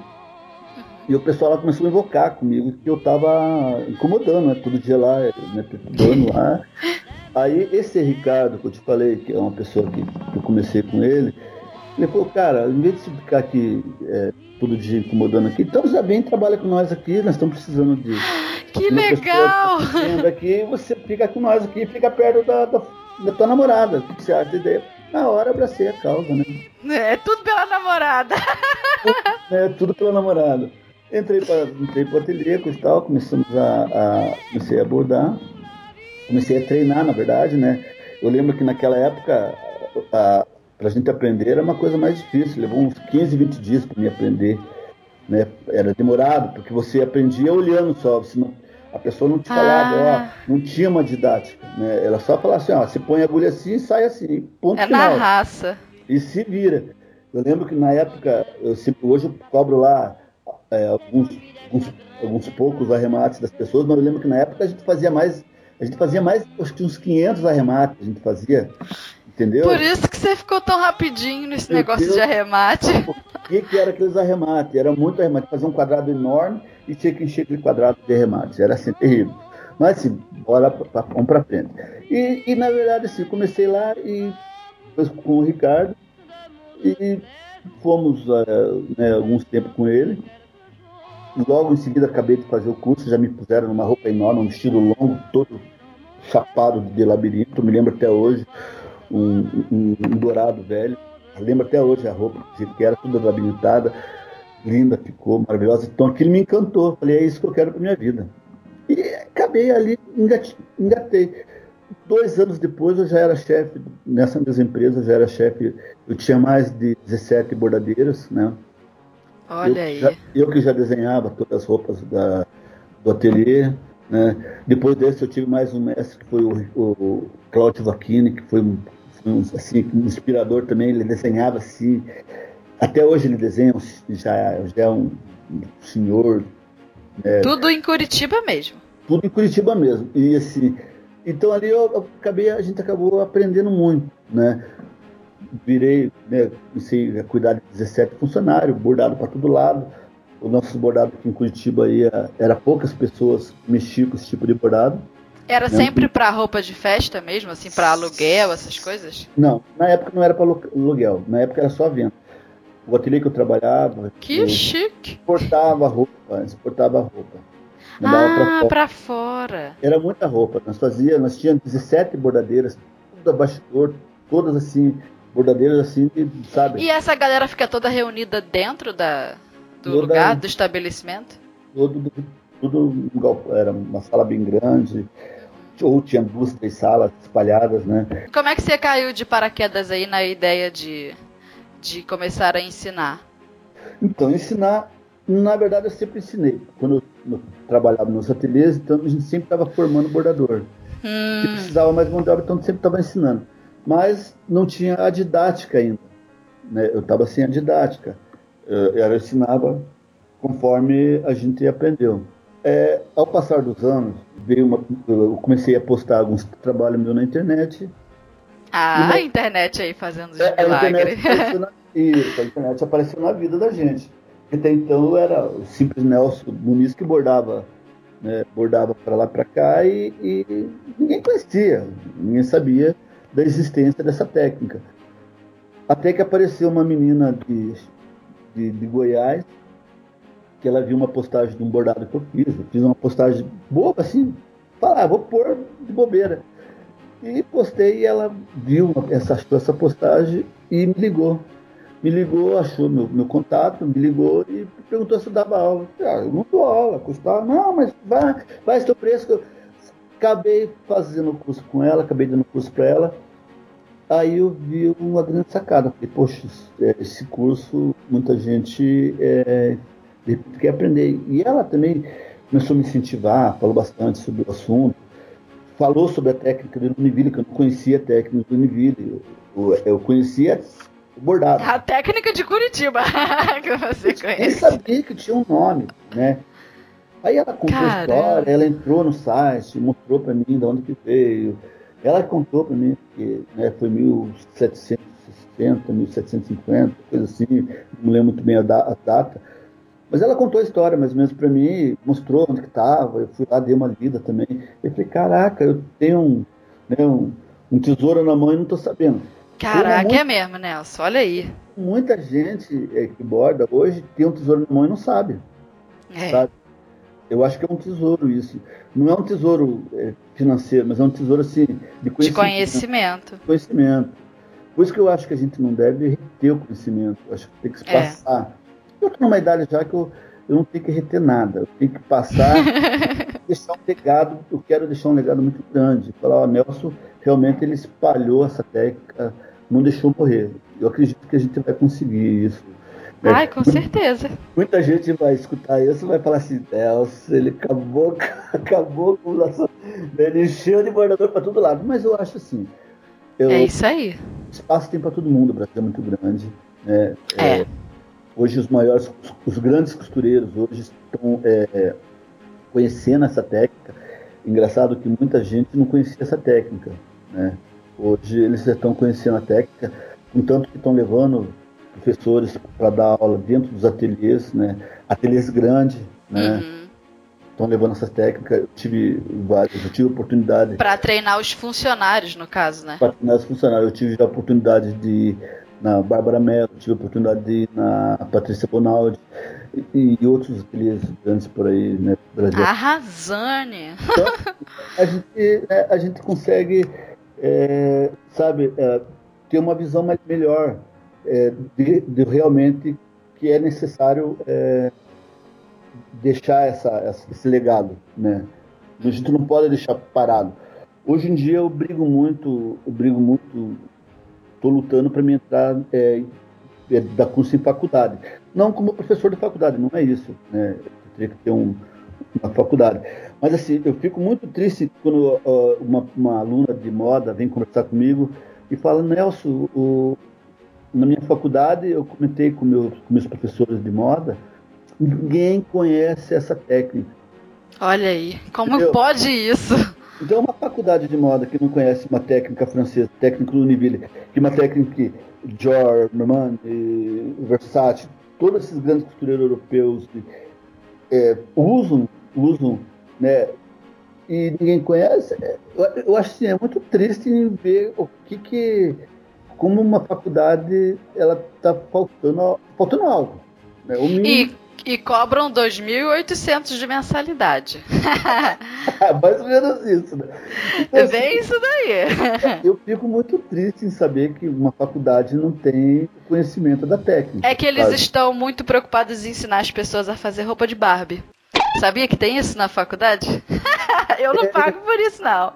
e o pessoal lá começou a invocar comigo que eu tava incomodando, né? Todo dia lá, né? Perturbando lá. Aí esse Ricardo que eu te falei, que é uma pessoa que, que eu comecei com ele, ele falou, cara, em vez de você ficar aqui é, todo dia incomodando aqui, então já bem trabalha com nós aqui, nós estamos precisando de. Que legal! aqui, você fica com nós aqui, fica perto da, da, da tua namorada. O que você acha da ideia? Na hora abracei a causa, né? É tudo pela namorada. É, tudo pela namorada. Entrei para entrei o ateliê e tal, começamos a, a, comecei a abordar, comecei a treinar, na verdade, né? Eu lembro que naquela época, para a gente aprender era uma coisa mais difícil, levou uns 15, 20 dias para me aprender, né? Era demorado, porque você aprendia olhando só, você não, a pessoa não te falava, ah. ó, não tinha uma didática, né? Ela só falava assim, ó, você põe a agulha assim e sai assim, ponto é final. É na raça. E se vira. Eu lembro que na época, eu sempre, hoje eu cobro lá é, alguns, alguns, alguns, poucos arremates das pessoas, mas eu lembro que na época a gente fazia mais, a gente fazia mais, acho que uns 500 arremates a gente fazia, entendeu? Por isso que você ficou tão rapidinho nesse negócio de arremate. O que, que era aqueles arremates? Era muito arremate, fazia um quadrado enorme e tinha que encher aquele quadrado de arremates, era assim, terrível. Mas assim, bora, vamos pra frente. E, e na verdade, assim, comecei lá e com o Ricardo e fomos uh, né, alguns tempos com ele Logo em seguida acabei de fazer o curso, já me puseram numa roupa enorme, um vestido longo, todo chapado de labirinto, me lembro até hoje, um, um, um dourado velho. Lembro até hoje a roupa, que era toda labirintada, linda, ficou maravilhosa. Então aquilo me encantou. Falei, é isso que eu quero para minha vida. E acabei ali, engatei. Dois anos depois eu já era chefe, nessa mesma empresa, eu já era chefe, eu tinha mais de 17 bordadeiras, né? Olha eu, aí. Já, eu que já desenhava todas as roupas da, do ateliê. Né? Depois desse eu tive mais um mestre que foi o, o Claudio Vacchini, que foi um, um, assim, um inspirador também. Ele desenhava assim. Até hoje ele desenha, já, já é um senhor. Né? Tudo em Curitiba mesmo. Tudo em Curitiba mesmo. E assim, então ali eu acabei, a gente acabou aprendendo muito, né? Virei, né, comecei a cuidar de 17 funcionários, bordado para todo lado. o nosso bordado aqui em Curitiba aí, é, era poucas pessoas que mexiam com esse tipo de bordado. Era né? sempre para roupa de festa mesmo, assim, para aluguel, essas coisas? Não, na época não era para aluguel, na época era só venda. O ateliê que eu trabalhava. Que chique! Exportava roupa, exportava roupa. Ah, para fora. Era muita roupa. Nós fazia, nós tínhamos 17 bordadeiras, tudo abastidor, todas assim, assim, sabe? E essa galera fica toda reunida dentro da, do toda, lugar, do estabelecimento? Todo, tudo, era uma sala bem grande, ou tinha duas, três salas espalhadas, né? Como é que você caiu de paraquedas aí na ideia de, de começar a ensinar? Então, ensinar, na verdade, eu sempre ensinei. Quando eu, trabalhava nos ateliês, então a gente sempre estava formando bordador. Hum. Que precisava mais mão de obra, então sempre estava ensinando. Mas não tinha a didática ainda. Né? Eu estava sem a didática. Eu, eu ensinava conforme a gente aprendeu. É, ao passar dos anos, veio uma, eu comecei a postar alguns trabalhos meus na internet. Ah, a internet aí fazendo os é, milagres. Isso, a internet apareceu na vida da gente. Até então eu era o simples Nelson Muniz que bordava, né, bordava para lá para cá e, e, ninguém conhecia, ninguém sabia da existência dessa técnica. Até que apareceu uma menina de, de, de Goiás que ela viu uma postagem de um bordado que eu fiz. Eu fiz uma postagem boba, assim, falar, ah, vou pôr de bobeira. E postei e ela viu essa, essa postagem e me ligou. Me ligou, achou meu, meu contato, me ligou e perguntou se eu dava aula. Eu, ah, eu não dou aula, custava. Não, mas vai, vai seu preço. Acabei fazendo o curso com ela, acabei dando curso para ela. Aí eu vi uma grande sacada. Falei, poxa, esse curso, muita gente é, quer aprender. E ela também começou a me incentivar, falou bastante sobre o assunto, falou sobre a técnica do Univille, que eu não conhecia a técnica do Univille. Eu, eu conhecia o bordado. A técnica de Curitiba, que você conhece. Nem sabia que tinha um nome, né? Aí ela contou Caramba. a história, ela entrou no site, mostrou para mim de onde que veio. Ela contou para mim que né, foi 1760, 1750, coisa assim, não lembro muito bem a, da, a data. Mas ela contou a história mais ou menos para mim, mostrou onde que estava, eu fui lá, dei uma lida também. Eu falei, caraca, eu tenho um, né, um, um tesouro na mão e não estou sabendo. Caraca, muito, é mesmo, Nelson, olha aí. Muita gente é, que borda hoje tem um tesouro na mão e não sabe. É. Sabe? Eu acho que é um tesouro isso. Não é um tesouro é, financeiro, mas é um tesouro assim de conhecimento. De conhecimento. conhecimento. Por isso que eu acho que a gente não deve reter o conhecimento. Eu acho que tem que se é. passar. Eu estou numa idade já que eu, eu não tenho que reter nada. Eu tenho que passar, deixar um legado. Eu quero deixar um legado muito grande. Falar, ó, Nelson realmente ele espalhou essa técnica, não deixou morrer. Eu acredito que a gente vai conseguir isso. Né? Ai, com certeza. Muita gente vai escutar isso e vai falar assim, Nelson, ele acabou, acabou com o nosso. Ele encheu de bordador para todo lado. Mas eu acho assim. Eu, é isso aí. Espaço tem para todo mundo, o Brasil é muito grande. Né? É. é Hoje os maiores, os grandes costureiros hoje estão é, conhecendo essa técnica. Engraçado que muita gente não conhecia essa técnica, né? Hoje eles estão conhecendo a técnica, contanto que estão levando professores para dar aula dentro dos ateliês, né? Ateliês grandes, né? Uhum estão levando essas técnicas. Eu tive vários, eu tive oportunidade. Para treinar os funcionários, no caso, né? Para treinar os funcionários. Eu tive a oportunidade de na Bárbara Mello, tive a oportunidade de ir na Patrícia Bonaldi e, e outros ateliês grandes por aí, né? Brasil. Arrasane! Então, a, gente, é, a gente consegue, é, sabe, é, ter uma visão mais, melhor é, de, de, realmente que é necessário é, deixar essa, esse legado, né? A gente não pode deixar parado. Hoje em dia eu brigo muito, eu brigo muito estou lutando para me entrar é, é, da curso em faculdade. Não como professor de faculdade, não é isso. Né? Eu teria que ter um, uma faculdade. Mas assim, eu fico muito triste quando uh, uma, uma, aluna de moda vem conversar comigo e fala, Nelson, o, na minha faculdade eu comentei com, meus, com meus professores de moda, ninguém conhece essa técnica. Olha aí, como Entendeu? pode isso? Então, uma faculdade de moda que não conhece uma técnica francesa, técnica do Univille, que uma técnica que Dior, Norman, Versace, todos esses grandes costureiros europeus é, usam, usam, né? E ninguém conhece. É, eu, eu acho assim, é muito triste ver o que que como uma faculdade ela está faltando, faltando algo. Né? E, e cobram 2.800 de mensalidade. Mais ou menos isso, né? Então, assim, Bem isso daí. eu fico muito triste em saber que uma faculdade não tem conhecimento da técnica. É que eles sabe? estão muito preocupados em ensinar as pessoas a fazer roupa de Barbie. Sabia que tem isso na faculdade? eu não pago por isso, não.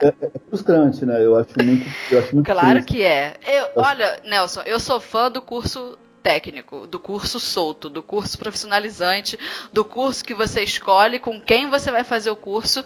É, é, é, frustrante, né? Eu acho muito. Eu acho muito claro triste. que é. Eu, olha, Nelson, eu sou fã do curso técnico, do curso solto, do curso profissionalizante, do curso que você escolhe com quem você vai fazer o curso,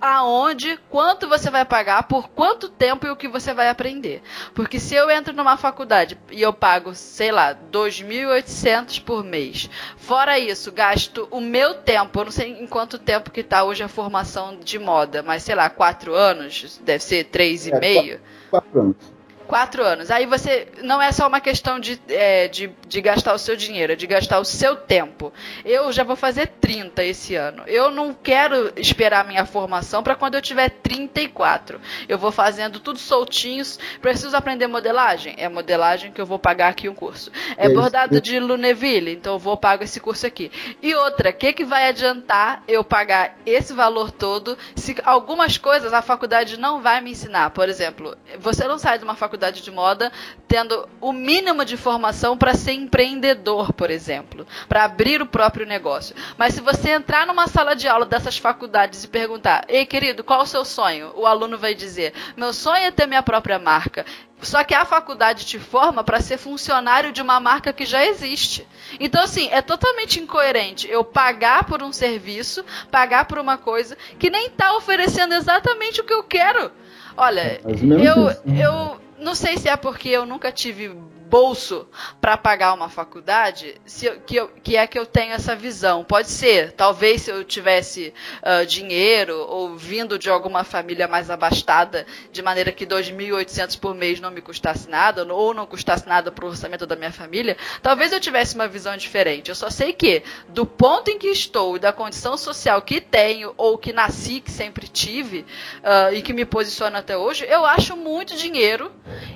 aonde, quanto você vai pagar, por quanto tempo e o que você vai aprender. Porque se eu entro numa faculdade e eu pago, sei lá, 2.800 por mês, fora isso, gasto o meu tempo, eu não sei em quanto tempo que está hoje a formação de moda, mas sei lá, quatro anos, deve ser três e é, meio. Quatro, quatro anos. Quatro anos. Aí você. Não é só uma questão de, é, de, de gastar o seu dinheiro, é de gastar o seu tempo. Eu já vou fazer 30 esse ano. Eu não quero esperar minha formação para quando eu tiver 34. Eu vou fazendo tudo soltinhos. Preciso aprender modelagem? É modelagem que eu vou pagar aqui um curso. É, é bordado de Luneville, então eu vou pagar esse curso aqui. E outra, o que, que vai adiantar eu pagar esse valor todo se algumas coisas a faculdade não vai me ensinar? Por exemplo, você não sai de uma faculdade faculdade de moda tendo o mínimo de formação para ser empreendedor, por exemplo, para abrir o próprio negócio. Mas se você entrar numa sala de aula dessas faculdades e perguntar: "Ei, querido, qual o seu sonho?", o aluno vai dizer: "Meu sonho é ter minha própria marca". Só que a faculdade te forma para ser funcionário de uma marca que já existe. Então, assim, é totalmente incoerente eu pagar por um serviço, pagar por uma coisa que nem está oferecendo exatamente o que eu quero. Olha, eu, eu, não sei se é porque eu nunca tive bolso para pagar uma faculdade, se eu, que, eu, que é que eu tenho essa visão. Pode ser, talvez se eu tivesse uh, dinheiro ou vindo de alguma família mais abastada, de maneira que 2.800 por mês não me custasse nada, ou não custasse nada para o orçamento da minha família, talvez eu tivesse uma visão diferente. Eu só sei que, do ponto em que estou e da condição social que tenho, ou que nasci, que sempre tive, uh, e que me posiciono até hoje, eu acho muito dinheiro.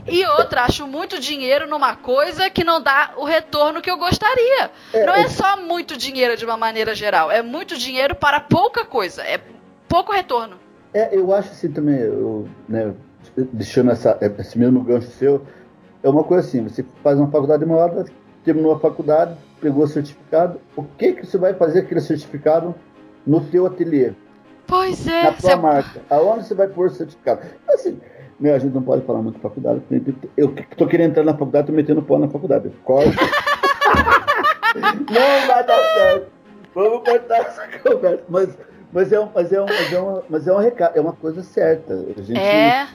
E outra, acho muito dinheiro no uma coisa que não dá o retorno que eu gostaria. É, não é, é só muito dinheiro de uma maneira geral, é muito dinheiro para pouca coisa, é pouco retorno. É, eu acho assim também, eu, né, deixando essa, esse mesmo gancho seu, é uma coisa assim, você faz uma faculdade de moda, terminou a faculdade, pegou o certificado, o que que você vai fazer aquele certificado no teu ateliê? Pois é. Na tua você... marca. Aonde você vai pôr o certificado? Assim, meu, a gente não pode falar muito de faculdade. Eu tô querendo entrar na faculdade, tô metendo pau na faculdade. Corta. não vai dar certo. Vamos cortar essa conversa. Mas, mas, é, um, mas, é, um, mas, é, uma, mas é um recado, é uma coisa certa. A gente, é.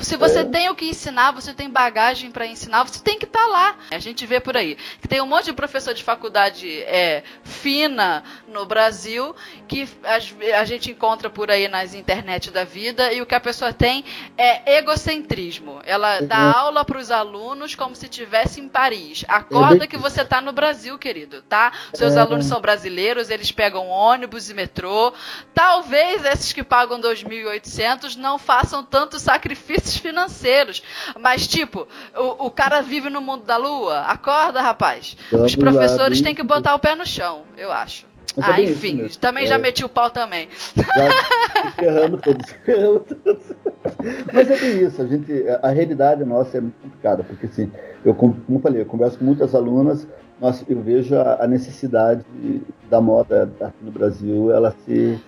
Se você é. tem o que ensinar, você tem bagagem para ensinar, você tem que estar tá lá. A gente vê por aí que tem um monte de professor de faculdade é, fina no Brasil que a, a gente encontra por aí nas internet da vida e o que a pessoa tem é egocentrismo. Ela dá uhum. aula para os alunos como se estivesse em Paris. Acorda que você está no Brasil, querido, tá? Seus é. alunos são brasileiros, eles pegam ônibus e metrô. Talvez esses que pagam 2.800 não façam tanto sacrifício financeiros. Mas, tipo, o, o cara vive no mundo da lua. Acorda, rapaz. Vamos Os professores lá, têm que botar o pé no chão, eu acho. ah, enfim, também é. já meti o pau também. Já ferrando todos, ferrando todos. Mas é bem isso, a gente, a realidade nossa é muito complicada, porque assim, eu como eu falei, eu converso com muitas alunas, nossa, eu vejo a, a necessidade da moda aqui no Brasil, ela ser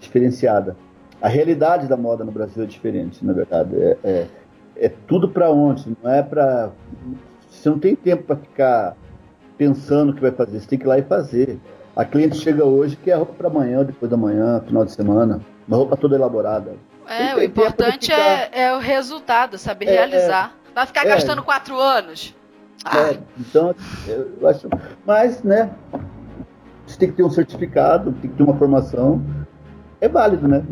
diferenciada a realidade da moda no Brasil é diferente, na verdade. É, é, é tudo para onde, não é para. Você não tem tempo para ficar pensando o que vai fazer, você tem que ir lá e fazer. A cliente chega hoje que é roupa para amanhã, depois da manhã, final de semana, uma roupa toda elaborada. É, o importante ficar... é, é, o resultado, saber é, realizar. É. Vai ficar gastando quatro anos. Ah. então, eu acho. Mas, né? Você tem que ter um certificado, tem que ter uma formação. É válido, né?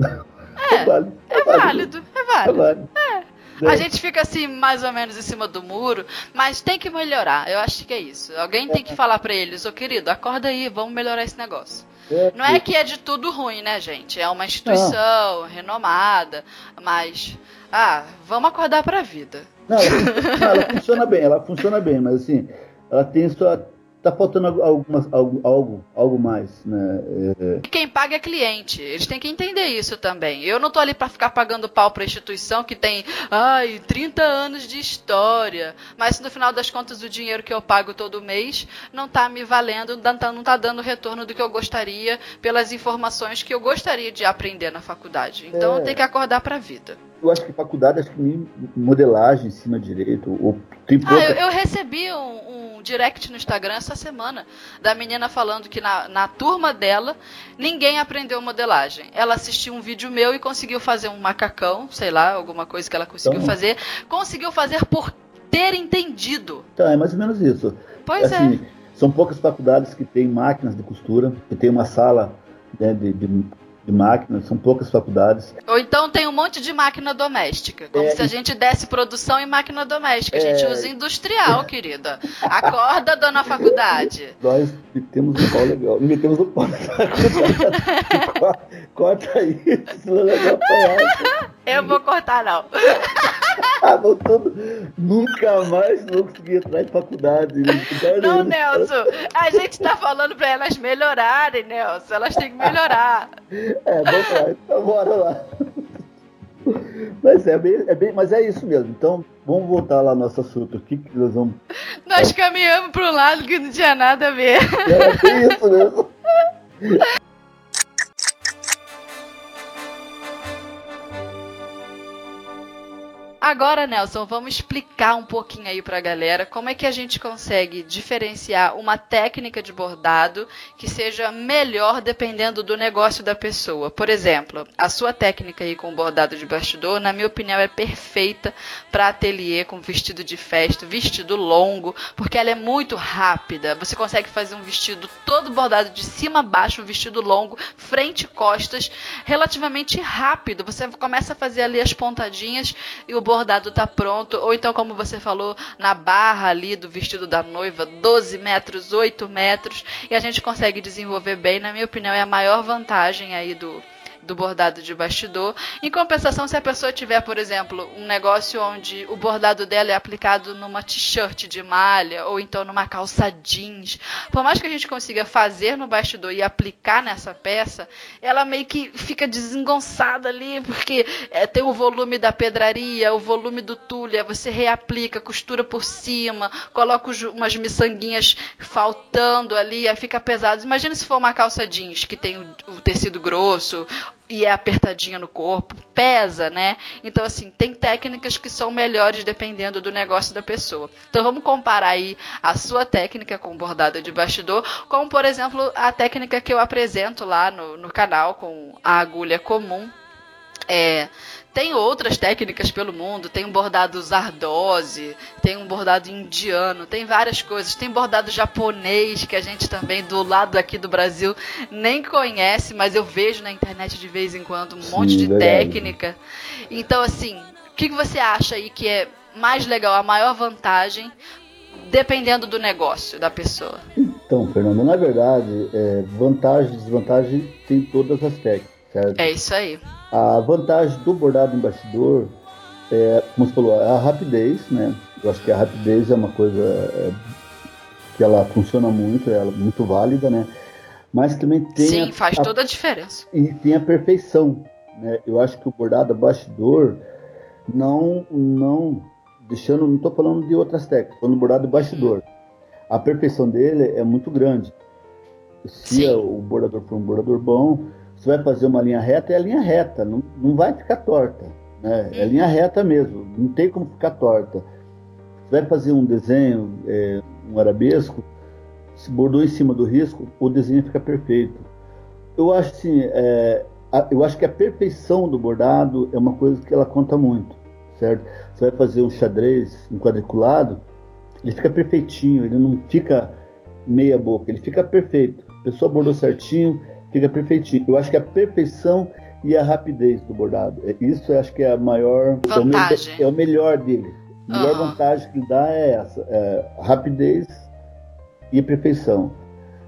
É, é, válido. É válido. É válido. É válido. É. A gente fica assim, mais ou menos em cima do muro, mas tem que melhorar. Eu acho que é isso. Alguém tem que falar para eles, ô querido, acorda aí, vamos melhorar esse negócio. É, não é que é de tudo ruim, né, gente? É uma instituição renomada, mas. Ah, vamos acordar pra vida. Não, ela, ela funciona bem, ela funciona bem, mas assim, ela tem sua tá faltando algumas, algo, algo, algo mais, né? É... Quem paga é cliente. Eles têm que entender isso também. Eu não tô ali para ficar pagando pau pra instituição que tem, ai, 30 anos de história. Mas no final das contas o dinheiro que eu pago todo mês não tá me valendo, não tá, tá dando o retorno do que eu gostaria pelas informações que eu gostaria de aprender na faculdade. Então é... eu tenho que acordar pra vida eu acho que faculdade, acho que nem modelagem em cima direito. Ou tem pouca... ah, eu, eu recebi um, um, direct no Instagram essa semana da menina falando que na, na turma dela ninguém aprendeu modelagem. Ela assistiu um vídeo meu e conseguiu fazer um macacão, sei lá, alguma coisa que ela conseguiu então... fazer. Conseguiu fazer por ter entendido. Tá, é mais ou menos isso. Pois assim, é. São poucas faculdades que têm máquinas de costura, que tem uma sala né, de, de de máquinas, são poucas faculdades. Ou então tem um monte de máquina doméstica, como é, se a gente desse produção em máquina doméstica. A gente é, usa industrial, querida. Acorda, dona faculdade. Nós temos um pau legal. Metemos o pau faculdade. Corta isso. Eu vou cortar, não. voltando, nunca mais vou conseguir entrar em faculdade. Não, Nelson, a gente tá falando pra elas melhorarem, Nelson. Elas têm que melhorar. É, vamos lá, então bora lá. Mas é, bem, é bem, mas é isso mesmo. Então, vamos voltar lá no nosso assunto. O que, que nós vamos. Nós caminhamos para um lado que não tinha nada a ver. É, é isso mesmo. Agora, Nelson, vamos explicar um pouquinho aí pra galera como é que a gente consegue diferenciar uma técnica de bordado que seja melhor dependendo do negócio da pessoa. Por exemplo, a sua técnica aí com bordado de bastidor, na minha opinião, é perfeita para ateliê com vestido de festa, vestido longo, porque ela é muito rápida. Você consegue fazer um vestido todo bordado de cima a baixo, um vestido longo, frente e costas, relativamente rápido. Você começa a fazer ali as pontadinhas e o bordado tá pronto, ou então, como você falou, na barra ali do vestido da noiva, 12 metros, 8 metros, e a gente consegue desenvolver bem, na minha opinião, é a maior vantagem aí do, do bordado de bastidor. Em compensação, se a pessoa tiver, por exemplo, um negócio onde o bordado dela é aplicado numa t-shirt de malha ou então numa calça jeans, por mais que a gente consiga fazer no bastidor e aplicar nessa peça, ela meio que fica desengonçada ali, porque é, tem o volume da pedraria, o volume do tulha, você reaplica, costura por cima, coloca umas miçanguinhas faltando ali, aí fica pesado. Imagina se for uma calça jeans que tem o, o tecido grosso e é apertadinha no corpo, pesa, né? Então, assim, tem técnicas que são melhores dependendo do negócio da pessoa. Então, vamos comparar aí a sua técnica com bordada de bastidor, com, por exemplo, a técnica que eu apresento lá no, no canal com a agulha comum. É, tem outras técnicas pelo mundo, tem um bordado zardose, tem um bordado indiano, tem várias coisas. Tem bordado japonês que a gente também do lado aqui do Brasil nem conhece, mas eu vejo na internet de vez em quando um Sim, monte de verdade. técnica. Então assim, o que você acha aí que é mais legal, a maior vantagem dependendo do negócio da pessoa? Então, Fernando, na verdade, é, vantagem e desvantagem tem todas as técnicas, certo? É isso aí. A vantagem do bordado em bastidor é, como você falou, a rapidez, né? Eu acho que a rapidez é uma coisa é, que ela funciona muito, ela é muito válida, né? Mas também tem. Sim, a, faz toda a diferença. E tem a perfeição, né? Eu acho que o bordado a bastidor não, não deixando, não estou falando de outras técnicas, falando do bordado bastidor. A perfeição dele é muito grande. Se Sim. o bordador for um bordador bom, você vai fazer uma linha reta, é a linha reta, não, não vai ficar torta. Né? É linha reta mesmo, não tem como ficar torta. Você vai fazer um desenho, é, um arabesco, se bordou em cima do risco, o desenho fica perfeito. Eu acho assim, é, a, eu acho que a perfeição do bordado é uma coisa que ela conta muito, certo? Você vai fazer um xadrez em quadriculado, ele fica perfeitinho, ele não fica meia boca, ele fica perfeito. A pessoa bordou certinho, fica perfeitinho. Eu acho que a perfeição e a rapidez do bordado. É, isso eu acho que é a maior vantagem. É o, melhor dele. A melhor uhum. vantagem que dá é essa: é rapidez e perfeição.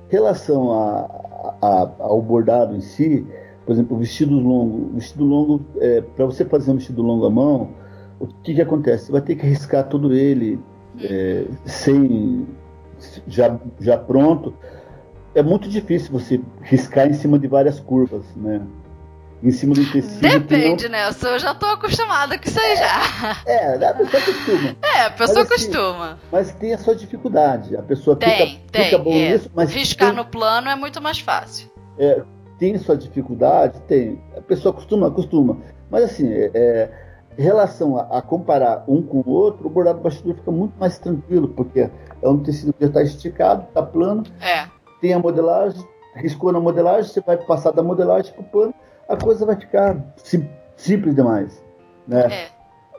Relação a, a, ao bordado em si, por exemplo, o vestido longo. O vestido longo, é, para você fazer um vestido longo à mão, o que, que acontece? Você vai ter que riscar todo ele é, sem já, já pronto. É muito difícil você riscar em cima de várias curvas, né? Em cima do tecido. Depende, não... Nelson. Eu já estou acostumada com isso aí já. É, a pessoa acostuma. É, a pessoa mas, assim. Mas tem a sua dificuldade. A pessoa tem, fica, tem, fica bom é. nisso, mas. Riscar tem... no plano é muito mais fácil. É, tem sua dificuldade? Tem. A pessoa acostuma, acostuma. Mas assim, é, é em relação a, a, comparar um com o outro, o bordado bastidor fica muito mais tranquilo, porque é um tecido que já está esticado, está plano, é. Tem a modelagem, riscou na modelagem, você vai passar da modelagem para o pano, a coisa vai ficar sim, simples demais. Né? É.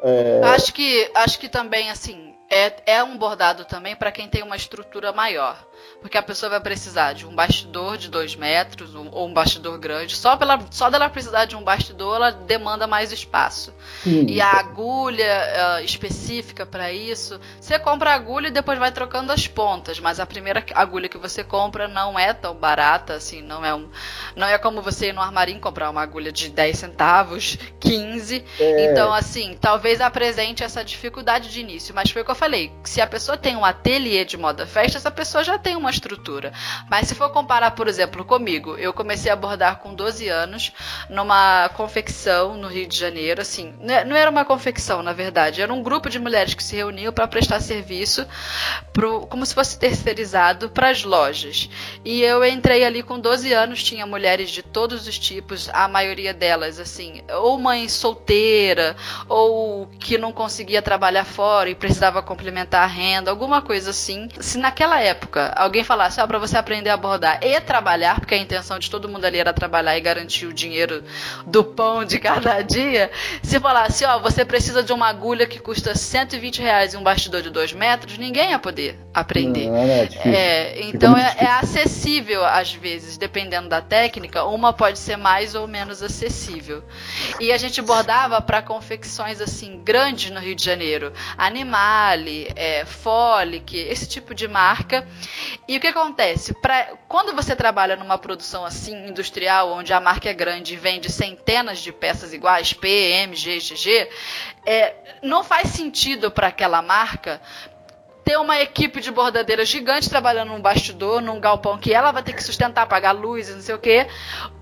É... Acho, que, acho que também, assim, é, é um bordado também para quem tem uma estrutura maior porque a pessoa vai precisar de um bastidor de 2 metros um, ou um bastidor grande. Só, pela, só dela precisar de um bastidor, ela demanda mais espaço. Sim. E a agulha uh, específica para isso, você compra a agulha e depois vai trocando as pontas, mas a primeira agulha que você compra não é tão barata, assim, não é um, não é como você ir no armarinho comprar uma agulha de 10 centavos, 15. É. Então, assim, talvez apresente essa dificuldade de início, mas foi o que eu falei, se a pessoa tem um ateliê de moda festa, essa pessoa já tem uma estrutura. Mas se for comparar, por exemplo, comigo, eu comecei a bordar com 12 anos numa confecção no Rio de Janeiro, assim, né, não era uma confecção, na verdade, era um grupo de mulheres que se reuniam para prestar serviço pro, como se fosse terceirizado para as lojas. E eu entrei ali com 12 anos, tinha mulheres de todos os tipos, a maioria delas, assim, ou mãe solteira, ou que não conseguia trabalhar fora e precisava complementar a renda, alguma coisa assim. Se naquela época alguém falasse, ó, oh, para você aprender a bordar e trabalhar, porque a intenção de todo mundo ali era trabalhar e garantir o dinheiro do pão de cada dia, se falasse, ó, oh, você precisa de uma agulha que custa 120 reais e um bastidor de 2 metros, ninguém ia poder aprender. Não, é, é, então é, é acessível às vezes, dependendo da técnica, uma pode ser mais ou menos acessível. E a gente bordava para confecções assim grandes no Rio de Janeiro, Animale, é, Folic, esse tipo de marca. E o que acontece? Pra, quando você trabalha numa produção assim, industrial, onde a marca é grande e vende centenas de peças iguais, P, M, G, GG, é, não faz sentido para aquela marca ter uma equipe de bordadeiras gigante trabalhando num bastidor, num galpão que ela vai ter que sustentar, pagar luz e não sei o quê.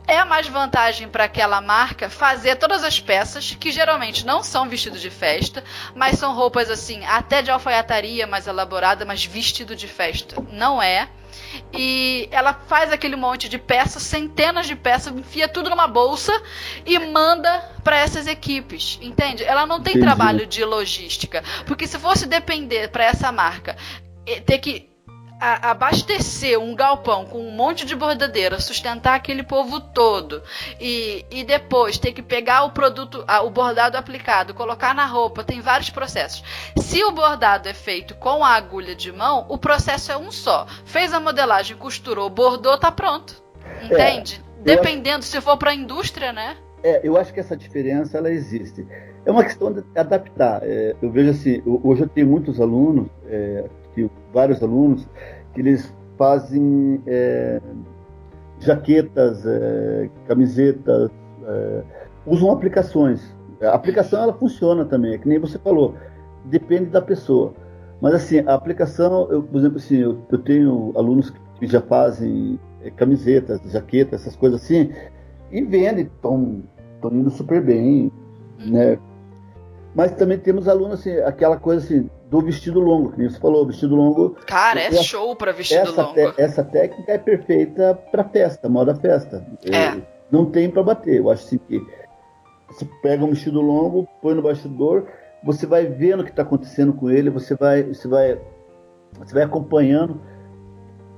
É mais vantagem para aquela marca fazer todas as peças, que geralmente não são vestidos de festa, mas são roupas assim, até de alfaiataria mais elaborada, mas vestido de festa não é. E ela faz aquele monte de peças, centenas de peças, enfia tudo numa bolsa e manda para essas equipes, entende? Ela não tem Entendi. trabalho de logística, porque se fosse depender para essa marca ter que a, abastecer um galpão com um monte de bordadeira, sustentar aquele povo todo e, e depois ter que pegar o produto, a, o bordado aplicado, colocar na roupa, tem vários processos. Se o bordado é feito com a agulha de mão, o processo é um só. Fez a modelagem, costurou, bordou, tá pronto. Entende? É, Dependendo, acho... se for para a indústria, né? É, eu acho que essa diferença ela existe. É uma questão de adaptar. É, eu vejo assim, hoje eu tenho muitos alunos é, vários alunos que eles fazem é, jaquetas, é, camisetas, é, usam aplicações. A aplicação ela funciona também, é que nem você falou, depende da pessoa. Mas assim, a aplicação, eu, por exemplo, assim, eu, eu tenho alunos que já fazem é, camisetas, jaquetas, essas coisas assim, e vendem, estão indo super bem, né? Mas também temos alunos assim, aquela coisa assim, do vestido longo, que você falou, vestido longo. Cara, é show para vestido essa longo. essa técnica é perfeita para festa, moda festa. É. Não tem para bater. Eu acho assim que você pega um vestido longo, põe no bastidor, você vai vendo o que está acontecendo com ele, você vai, você vai, você vai acompanhando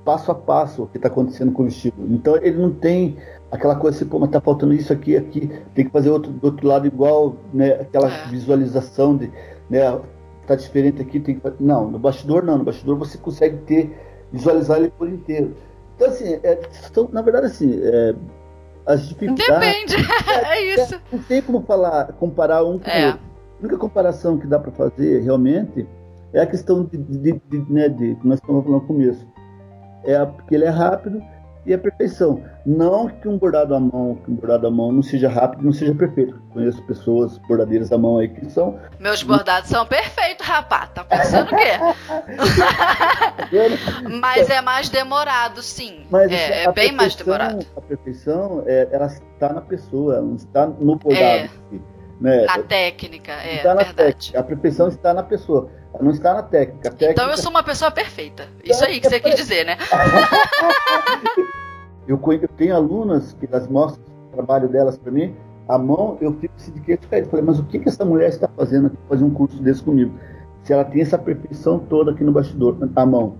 passo a passo o que está acontecendo com o vestido. Então ele não tem aquela coisa assim, pô, mas tá faltando isso aqui, aqui, tem que fazer outro, do outro lado igual, né? Aquela é. visualização de, né? Tá diferente aqui, tem que Não, no bastidor não, no bastidor você consegue ter, visualizar ele por inteiro. Então, assim, é, são, na verdade, assim, é, as dificuldades. Depende, é, é isso. Não tem como falar, comparar um com o É. outro. A única comparação que dá para fazer realmente é a questão de, de, de, né, de que nós estamos falando no começo. É a, porque ele é rápido e a perfeição. Não que um bordado à mão, que um bordado à mão não seja rápido, não seja perfeito. Conheço pessoas bordadeiras à mão aí que são. Meus bordados são perfeitos, rapaz. Tá pensando o quê? Mas é mais demorado, sim. Mas é, a é bem mais demorado. A perfeição, é, ela está na pessoa, ela não está no bordado. É. si, né? Na técnica, é está na verdade. técnica. A perfeição está na pessoa, não está na técnica. Técnica Então eu sou uma pessoa perfeita. Isso aí que você quis dizer, né? Eu, eu tenho alunas que elas mostram o trabalho delas para mim, a mão, eu fico assim de queixo caído. Eu Falei, mas o que, que essa mulher está fazendo aqui, fazer um curso desse comigo? Se ela tem essa perfeição toda aqui no bastidor, a mão.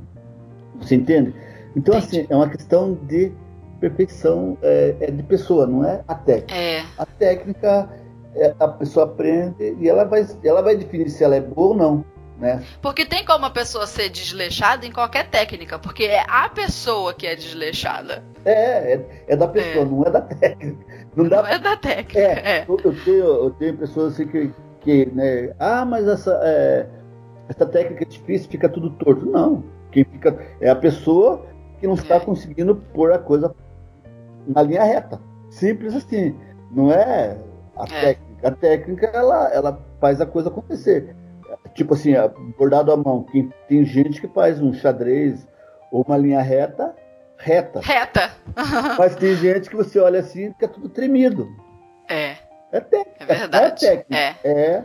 Você entende? Então, Entendi. assim, é uma questão de perfeição é, é de pessoa, não é a técnica. É, A técnica, é, a pessoa aprende e ela vai, ela vai definir se ela é boa ou não, né? porque tem como a pessoa ser desleixada em qualquer técnica, porque é a pessoa que é desleixada, É, é, é da pessoa, É. não é da técnica. Não dá não é da técnica. É, É. eu, eu tenho, eu tenho pessoas assim que, que né, ah, mas essa, é, essa técnica é difícil, fica tudo torto. Não, quem fica é a pessoa que não está É. conseguindo pôr a coisa na linha reta. Simples assim. Não é a técnica. A técnica, ela, ela faz a coisa acontecer. Tipo assim, bordado à mão. Tem gente que faz um xadrez ou uma linha reta, reta. Reta. Mas tem gente que você olha assim e fica tudo tremido. É, É técnica. é verdade. É técnica. É. É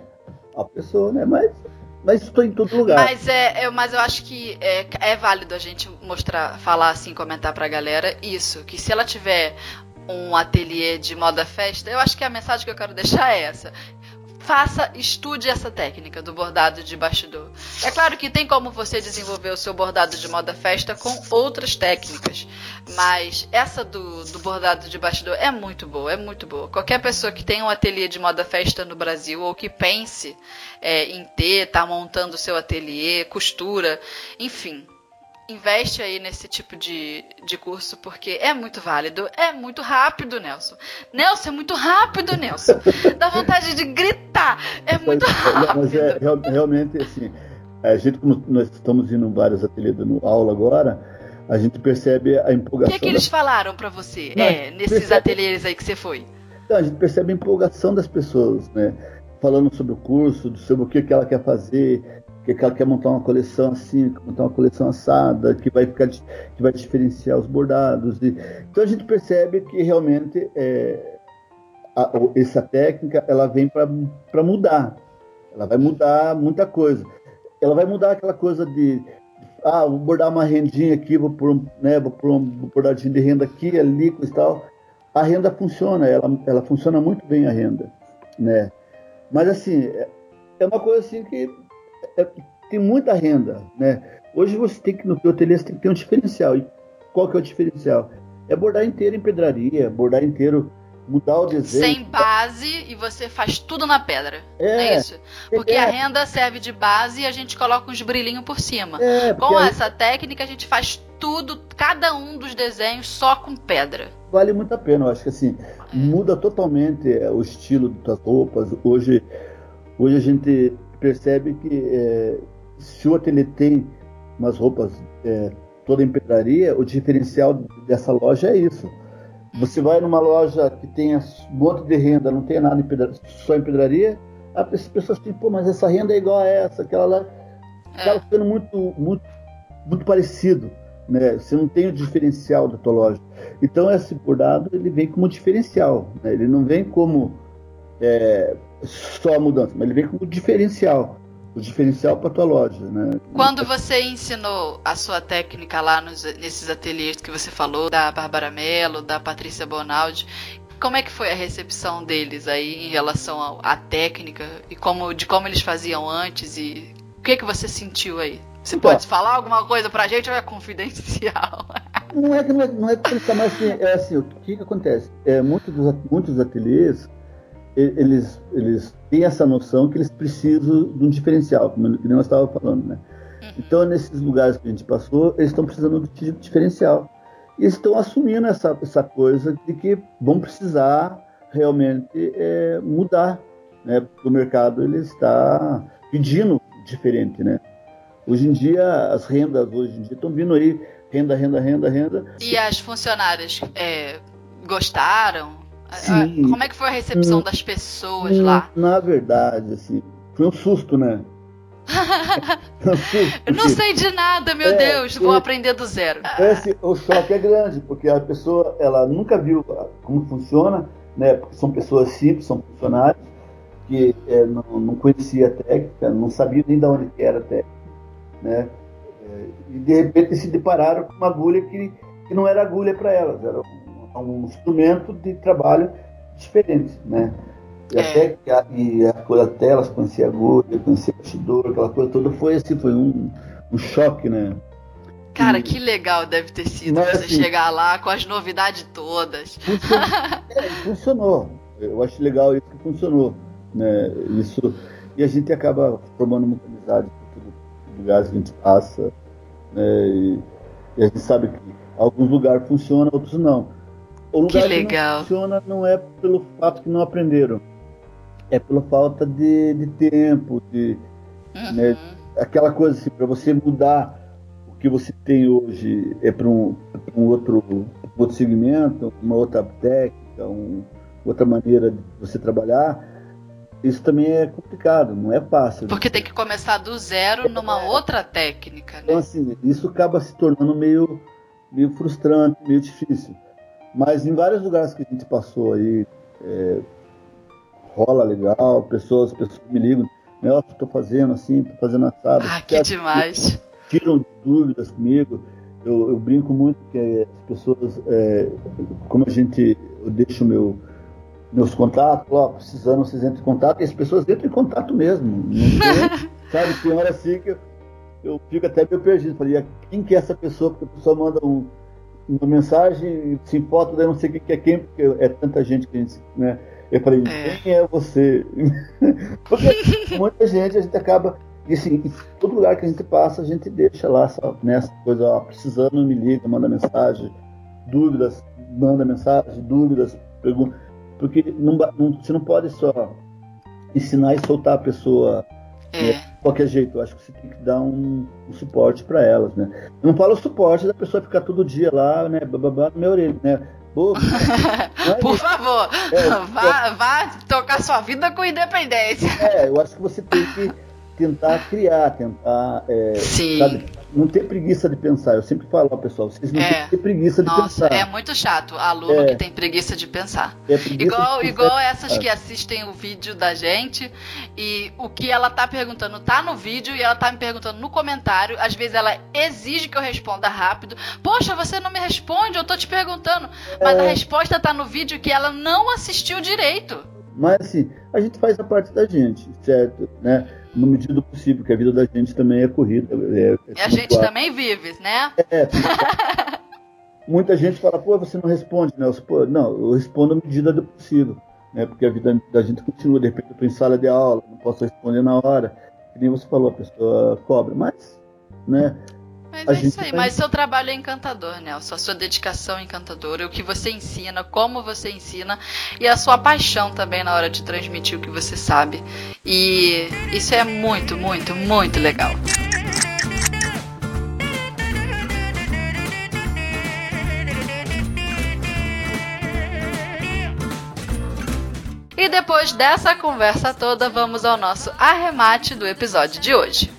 a pessoa, né? Mas, mas estou em todo lugar. Mas é, é- mas eu acho que é, é válido a gente mostrar, falar assim, comentar pra galera isso, que se ela tiver um ateliê de moda festa, eu acho que a mensagem que eu quero deixar é essa. Faça, estude essa técnica do bordado de bastidor. É claro que tem como você desenvolver o seu bordado de moda festa com outras técnicas, mas essa do, do bordado de bastidor é muito boa, é muito boa. Qualquer pessoa que tenha um ateliê de moda festa no Brasil ou que pense é, em ter, tá montando o seu ateliê, costura, enfim. Investe aí nesse tipo de, de curso, porque é muito válido, é muito rápido, Nelson. Nelson, é muito rápido, Nelson. Dá vontade de gritar. É muito rápido. mas é real- realmente assim. A gente, como nós estamos indo em vários ateliês dando aula agora, a gente percebe a O empolgação. que, é que eles falaram pra você? Não, é, nesses percebe- ateliês aí que você foi. Então, a gente percebe a empolgação das pessoas, né? Falando sobre o curso, sobre o que ela quer fazer, que, ela quer montar uma coleção assim, montar uma coleção assada, que vai ficar, que vai diferenciar os bordados. e- então a gente percebe que realmente é, a- essa técnica ela vem para mudar. Ela vai mudar muita coisa. Ela vai mudar aquela coisa de ah, vou bordar uma rendinha aqui, vou pôr um, né, vou pôr um bordadinho de renda aqui, ali, e tal a renda funciona, ela, ela funciona muito bem a renda, né? Mas assim, é, é uma coisa assim que é- tem muita renda, né? Hoje você tem que, no teu ateliê, você tem que ter um diferencial. E qual que é o diferencial? É bordar inteiro em pedraria, bordar inteiro, mudar o desenho. Sem base e você faz tudo na pedra. é é, isso? Porque é, a renda serve de base e a gente coloca uns brilhinhos por cima. é, Com essa técnica, a gente faz tudo, cada um dos desenhos só com pedra. vale muito a pena. Eu acho que assim, muda totalmente é, o estilo das roupas. Hoje, hoje a gente percebe que é, se o ateliê tem umas roupas é, toda em pedraria, o diferencial dessa loja é isso. Você vai numa loja que tem um monte de renda, não tem nada em pedra- só em pedraria, as pessoas dizem, pô, mas essa renda é igual a essa, aquela lá. Acaba ficando muito, muito, muito parecido. Né? Você não tem o diferencial da tua loja. Então esse bordado ele vem como diferencial, né? ele não vem como é, só a mudança, mas ele vem como diferencial, o diferencial para tua loja, né? Quando você ensinou a sua técnica lá nos- nesses ateliês que você falou, da Bárbara Mello, da Patrícia Bonaldi, como é que foi a recepção deles aí em relação à técnica e como, de como eles faziam antes e o que que você sentiu aí? Você Então. pode falar alguma coisa pra gente ou é confidencial? Não é que não é, não é mas assim, é assim, o que, que acontece? É, muitos, dos, muitos ateliês eles, eles têm essa noção que eles precisam de um diferencial, como que nós estávamos falando, né? Então, nesses lugares que a gente passou, eles estão precisando de diferencial. e estão assumindo essa, essa coisa de que vão precisar realmente é, mudar, né? Porque o mercado ele está pedindo diferente, né? Hoje em dia as rendas hoje em dia estão vindo aí renda, renda, renda, renda. E as funcionárias é, gostaram? Sim. Como é que foi a recepção hum, das pessoas hum, lá? Na verdade, assim, foi um susto, né? Não sei de nada, meu é, Deus, vou aprender do zero. Esse, o choque é grande, porque a pessoa ela nunca viu como funciona, né? Porque são pessoas simples, são funcionários que é, não, não conhecia a técnica, não sabia nem de onde era a técnica, né? É, e de repente se depararam com uma agulha que, que não era agulha para elas, era um, um, instrumento de trabalho diferente, né? E é. até, e a coisa até elas conheciam agulha, conheciam bastidor, aquela coisa toda, foi assim, foi um, um choque, né? Cara, que legal deve ter sido Mas, você assim, chegar lá com as novidades todas. Funcionou. é, funcionou. Eu acho legal isso que funcionou. Né? Isso, e a gente acaba formando muita amizade com todos os lugares que a gente passa. Né? E, e, a gente sabe que alguns lugares funcionam, outros não. O lugar que, legal. que não funciona não é pelo fato que não aprenderam. É pela falta de, de tempo, de, uhum. né? aquela coisa assim, para você mudar que você tem hoje é para um, um, outro, outro segmento, uma outra técnica, um, outra maneira de você trabalhar, isso também é complicado, não é fácil. Porque tem que começar do zero numa é. outra técnica, né? Então, assim, isso acaba se tornando meio, meio frustrante, meio difícil. Mas em vários lugares que a gente passou aí, é, rola legal, pessoas, pessoas me ligam, Nelson, estou fazendo assim, estou fazendo assado. Ah, que demais! tiram dúvidas comigo. Eu, eu, brinco muito que as pessoas, é, como a gente, eu deixo meu, meus contatos, ó, precisando, vocês entram em contato, e as pessoas entram em contato mesmo. Tem, sabe, tem hora assim que eu, eu fico até meio perdido. Falei, quem que é essa pessoa? Porque a pessoa manda um, uma mensagem, se importa, eu não sei quem que é quem, porque é tanta gente que a gente, né? Eu falei, é. quem é você? porque muita gente, a gente acaba e assim, em todo lugar que a gente passa, a gente deixa lá nessa né, coisa, ó, precisando, me liga, manda mensagem, dúvidas, manda mensagem, dúvidas, pergunta. Porque não, não, você não pode só ensinar e soltar a pessoa é. de qualquer jeito. Eu acho que você tem que dar um, um suporte para elas, né? Eu não falo o suporte da pessoa ficar todo dia lá, né, bababá no meu orelha, né? Pô, Por favor, é, vá, vá tocar sua vida com independência. É, eu acho que você tem que tentar criar, tentar. É, sabe, não ter preguiça de pensar. Eu sempre falo, pessoal, vocês não é. têm que ter preguiça de Nossa, pensar. É muito chato aluno é. que tem preguiça de pensar. É preguiça igual de igual essas que assistem o vídeo da gente e o que ela tá perguntando tá no vídeo e ela tá me perguntando no comentário. Às vezes ela exige que eu responda rápido. Poxa, você não me responde, eu tô te perguntando. Mas a é. resposta tá no vídeo que ela não assistiu direito. Mas assim, a gente faz a parte da gente, certo? Né? No medida do possível, que a vida da gente também é corrida. É, é a gente também vive, né? É. muita gente fala, pô, você não responde, né? Pô, não, eu respondo na medida do possível, né? Porque a vida da gente continua, de repente eu estou em sala de aula, não posso responder na hora, que nem você falou, a pessoa cobra, mas, né? Mas é isso aí, mas seu trabalho é encantador, Nelson. A sua dedicação é encantadora, o que você ensina, como você ensina e a sua paixão também na hora de transmitir o que você sabe. E isso é muito, muito, muito legal. E depois dessa conversa toda, vamos ao nosso arremate do episódio de hoje.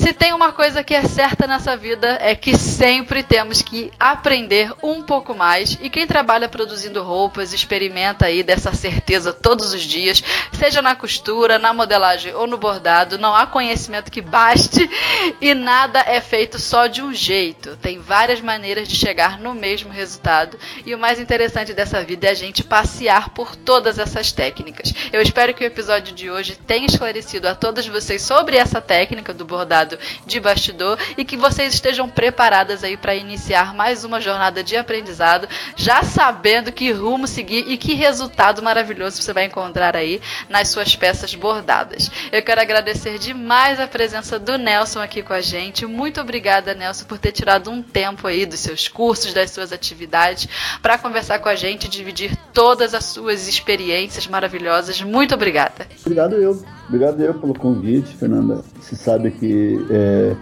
Se tem uma coisa que é certa nessa vida é que sempre temos que aprender um pouco mais. E quem trabalha produzindo roupas experimenta aí dessa certeza todos os dias, seja na costura, na modelagem ou no bordado. Não há conhecimento que baste e nada é feito só de um jeito. Tem várias maneiras de chegar no mesmo resultado. E o mais interessante dessa vida é a gente passear por todas essas técnicas. Eu espero que o episódio de hoje tenha esclarecido a todos vocês sobre essa técnica do bordado de bastidor e que vocês estejam preparadas aí para iniciar mais uma jornada de aprendizado, já sabendo que rumo seguir e que resultado maravilhoso você vai encontrar aí nas suas peças bordadas. Eu quero agradecer demais a presença do Nelson aqui com a gente. Muito obrigada, Nelson, por ter tirado um tempo aí dos seus cursos, das suas atividades, para conversar com a gente dividir todas as suas experiências maravilhosas. Muito obrigada. Obrigado eu. Obrigado eu pelo convite, Fernanda. Você sabe que é,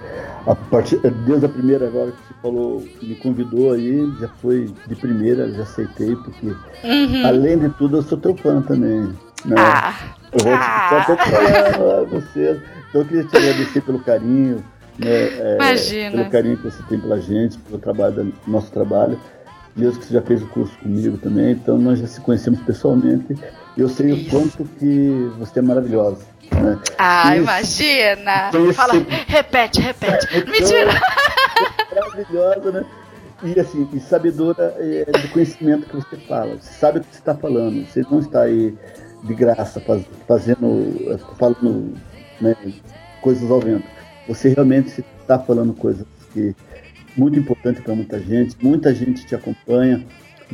a partir, desde a primeira agora que você falou, me convidou aí, já foi de primeira, já aceitei, porque uhum. além de tudo eu sou teu fã também. Né? Ah, eu vou ah. te falando a você. Então eu queria te agradecer pelo carinho, né, é, Imagina. pelo carinho que você tem pela gente, pelo trabalho, nosso trabalho. Mesmo que você já fez o curso comigo também, então nós já se conhecemos pessoalmente. Eu sei Isso. o quanto que você é maravilhosa. Ah, Isso. imagina! Isso. Fala, repete, repete. Então, Mentira! Maravilhosa, né? E assim, e sabedora é, do conhecimento que você fala. Você sabe o que você está falando. Você não está aí de graça faz, fazendo, falando né, coisas ao vento. Você realmente está falando coisas que muito importante para muita gente. Muita gente te acompanha.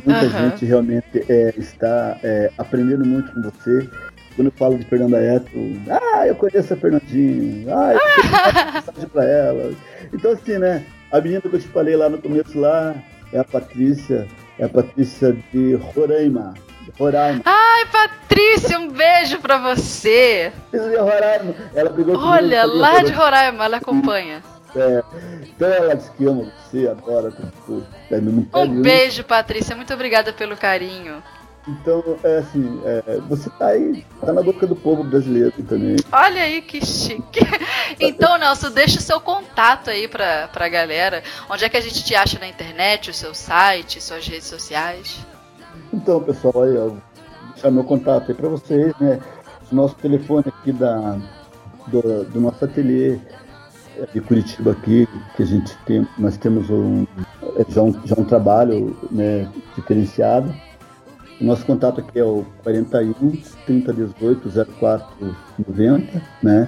Muita uhum. gente realmente é, está é, aprendendo muito com você. Quando eu falo de Fernanda Eto, ah, eu conheço a Fernandinha, ah, eu tenho mensagem para ela. Então, assim, né? A menina que eu te falei lá no começo lá é a Patrícia, é a Patrícia de Roraima. Roraima. Ai, Patrícia, um beijo pra você. De Roraima. Ela pegou Olha, lá de Roraima, ela acompanha. É, então ela disse que ama você, adora. Tipo, é um beijo, Patrícia. Muito obrigada pelo carinho. Então, é assim, é, você tá aí, tá na boca do povo brasileiro também. Olha aí que chique. Então, Nelson, deixa o seu contato aí pra, pra galera. Onde é que a gente te acha na internet, o seu site, suas redes sociais? Então, pessoal, aí, ó, vou deixar meu contato aí pra vocês, né? Nosso telefone aqui da, do, do nosso ateliê é, de Curitiba aqui, que a gente tem, nós temos um, é, já, um, já um trabalho né, diferenciado o nosso contato aqui é o 41 3018 0490, né?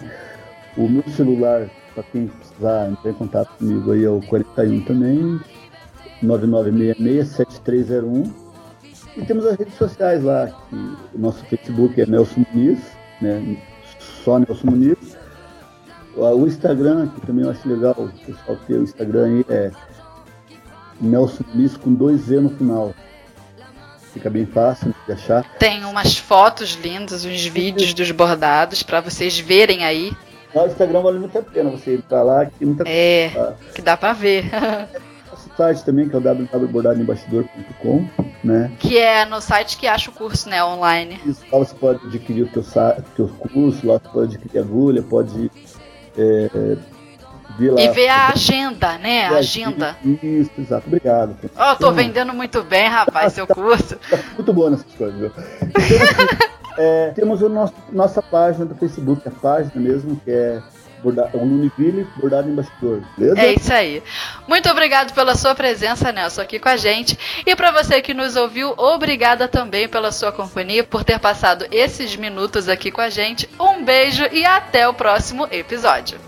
O meu celular, para quem precisar entrar em contato comigo aí, é o 41 também, 9966-7301. E temos as redes sociais lá, que o nosso Facebook é Nelson Muniz, né? Só Nelson Muniz. O Instagram, que também eu acho legal, o pessoal ter o Instagram aí é Nelson Muniz com dois Z no final fica bem fácil de achar. Tem umas fotos lindas, uns vídeos dos bordados para vocês verem aí. No Instagram vale muito a pena você entrar lá, que muita É, coisa, que dá para ver. Nosso site também, que é o www.bordadoembastidor.com, né? Que é no site que acha o curso, né, online. Isso, lá você pode adquirir o teu, teu curso, lá você pode adquirir agulha, pode é, lá. E ver a agenda, né? A agenda. Isso, exato. Obrigado. Ó, oh, tô vendendo muito bem, rapaz, seu curso. Tá muito bom nessas coisas, viu? Então, assim, é, temos a nosso, nossa página do Facebook, a página mesmo, que é o Univille Bordado em Bastidor, beleza? É isso aí. Muito obrigado pela sua presença, Nelson, aqui com a gente. E para você que nos ouviu, obrigada também pela sua companhia, por ter passado esses minutos aqui com a gente. Um beijo e até o próximo episódio.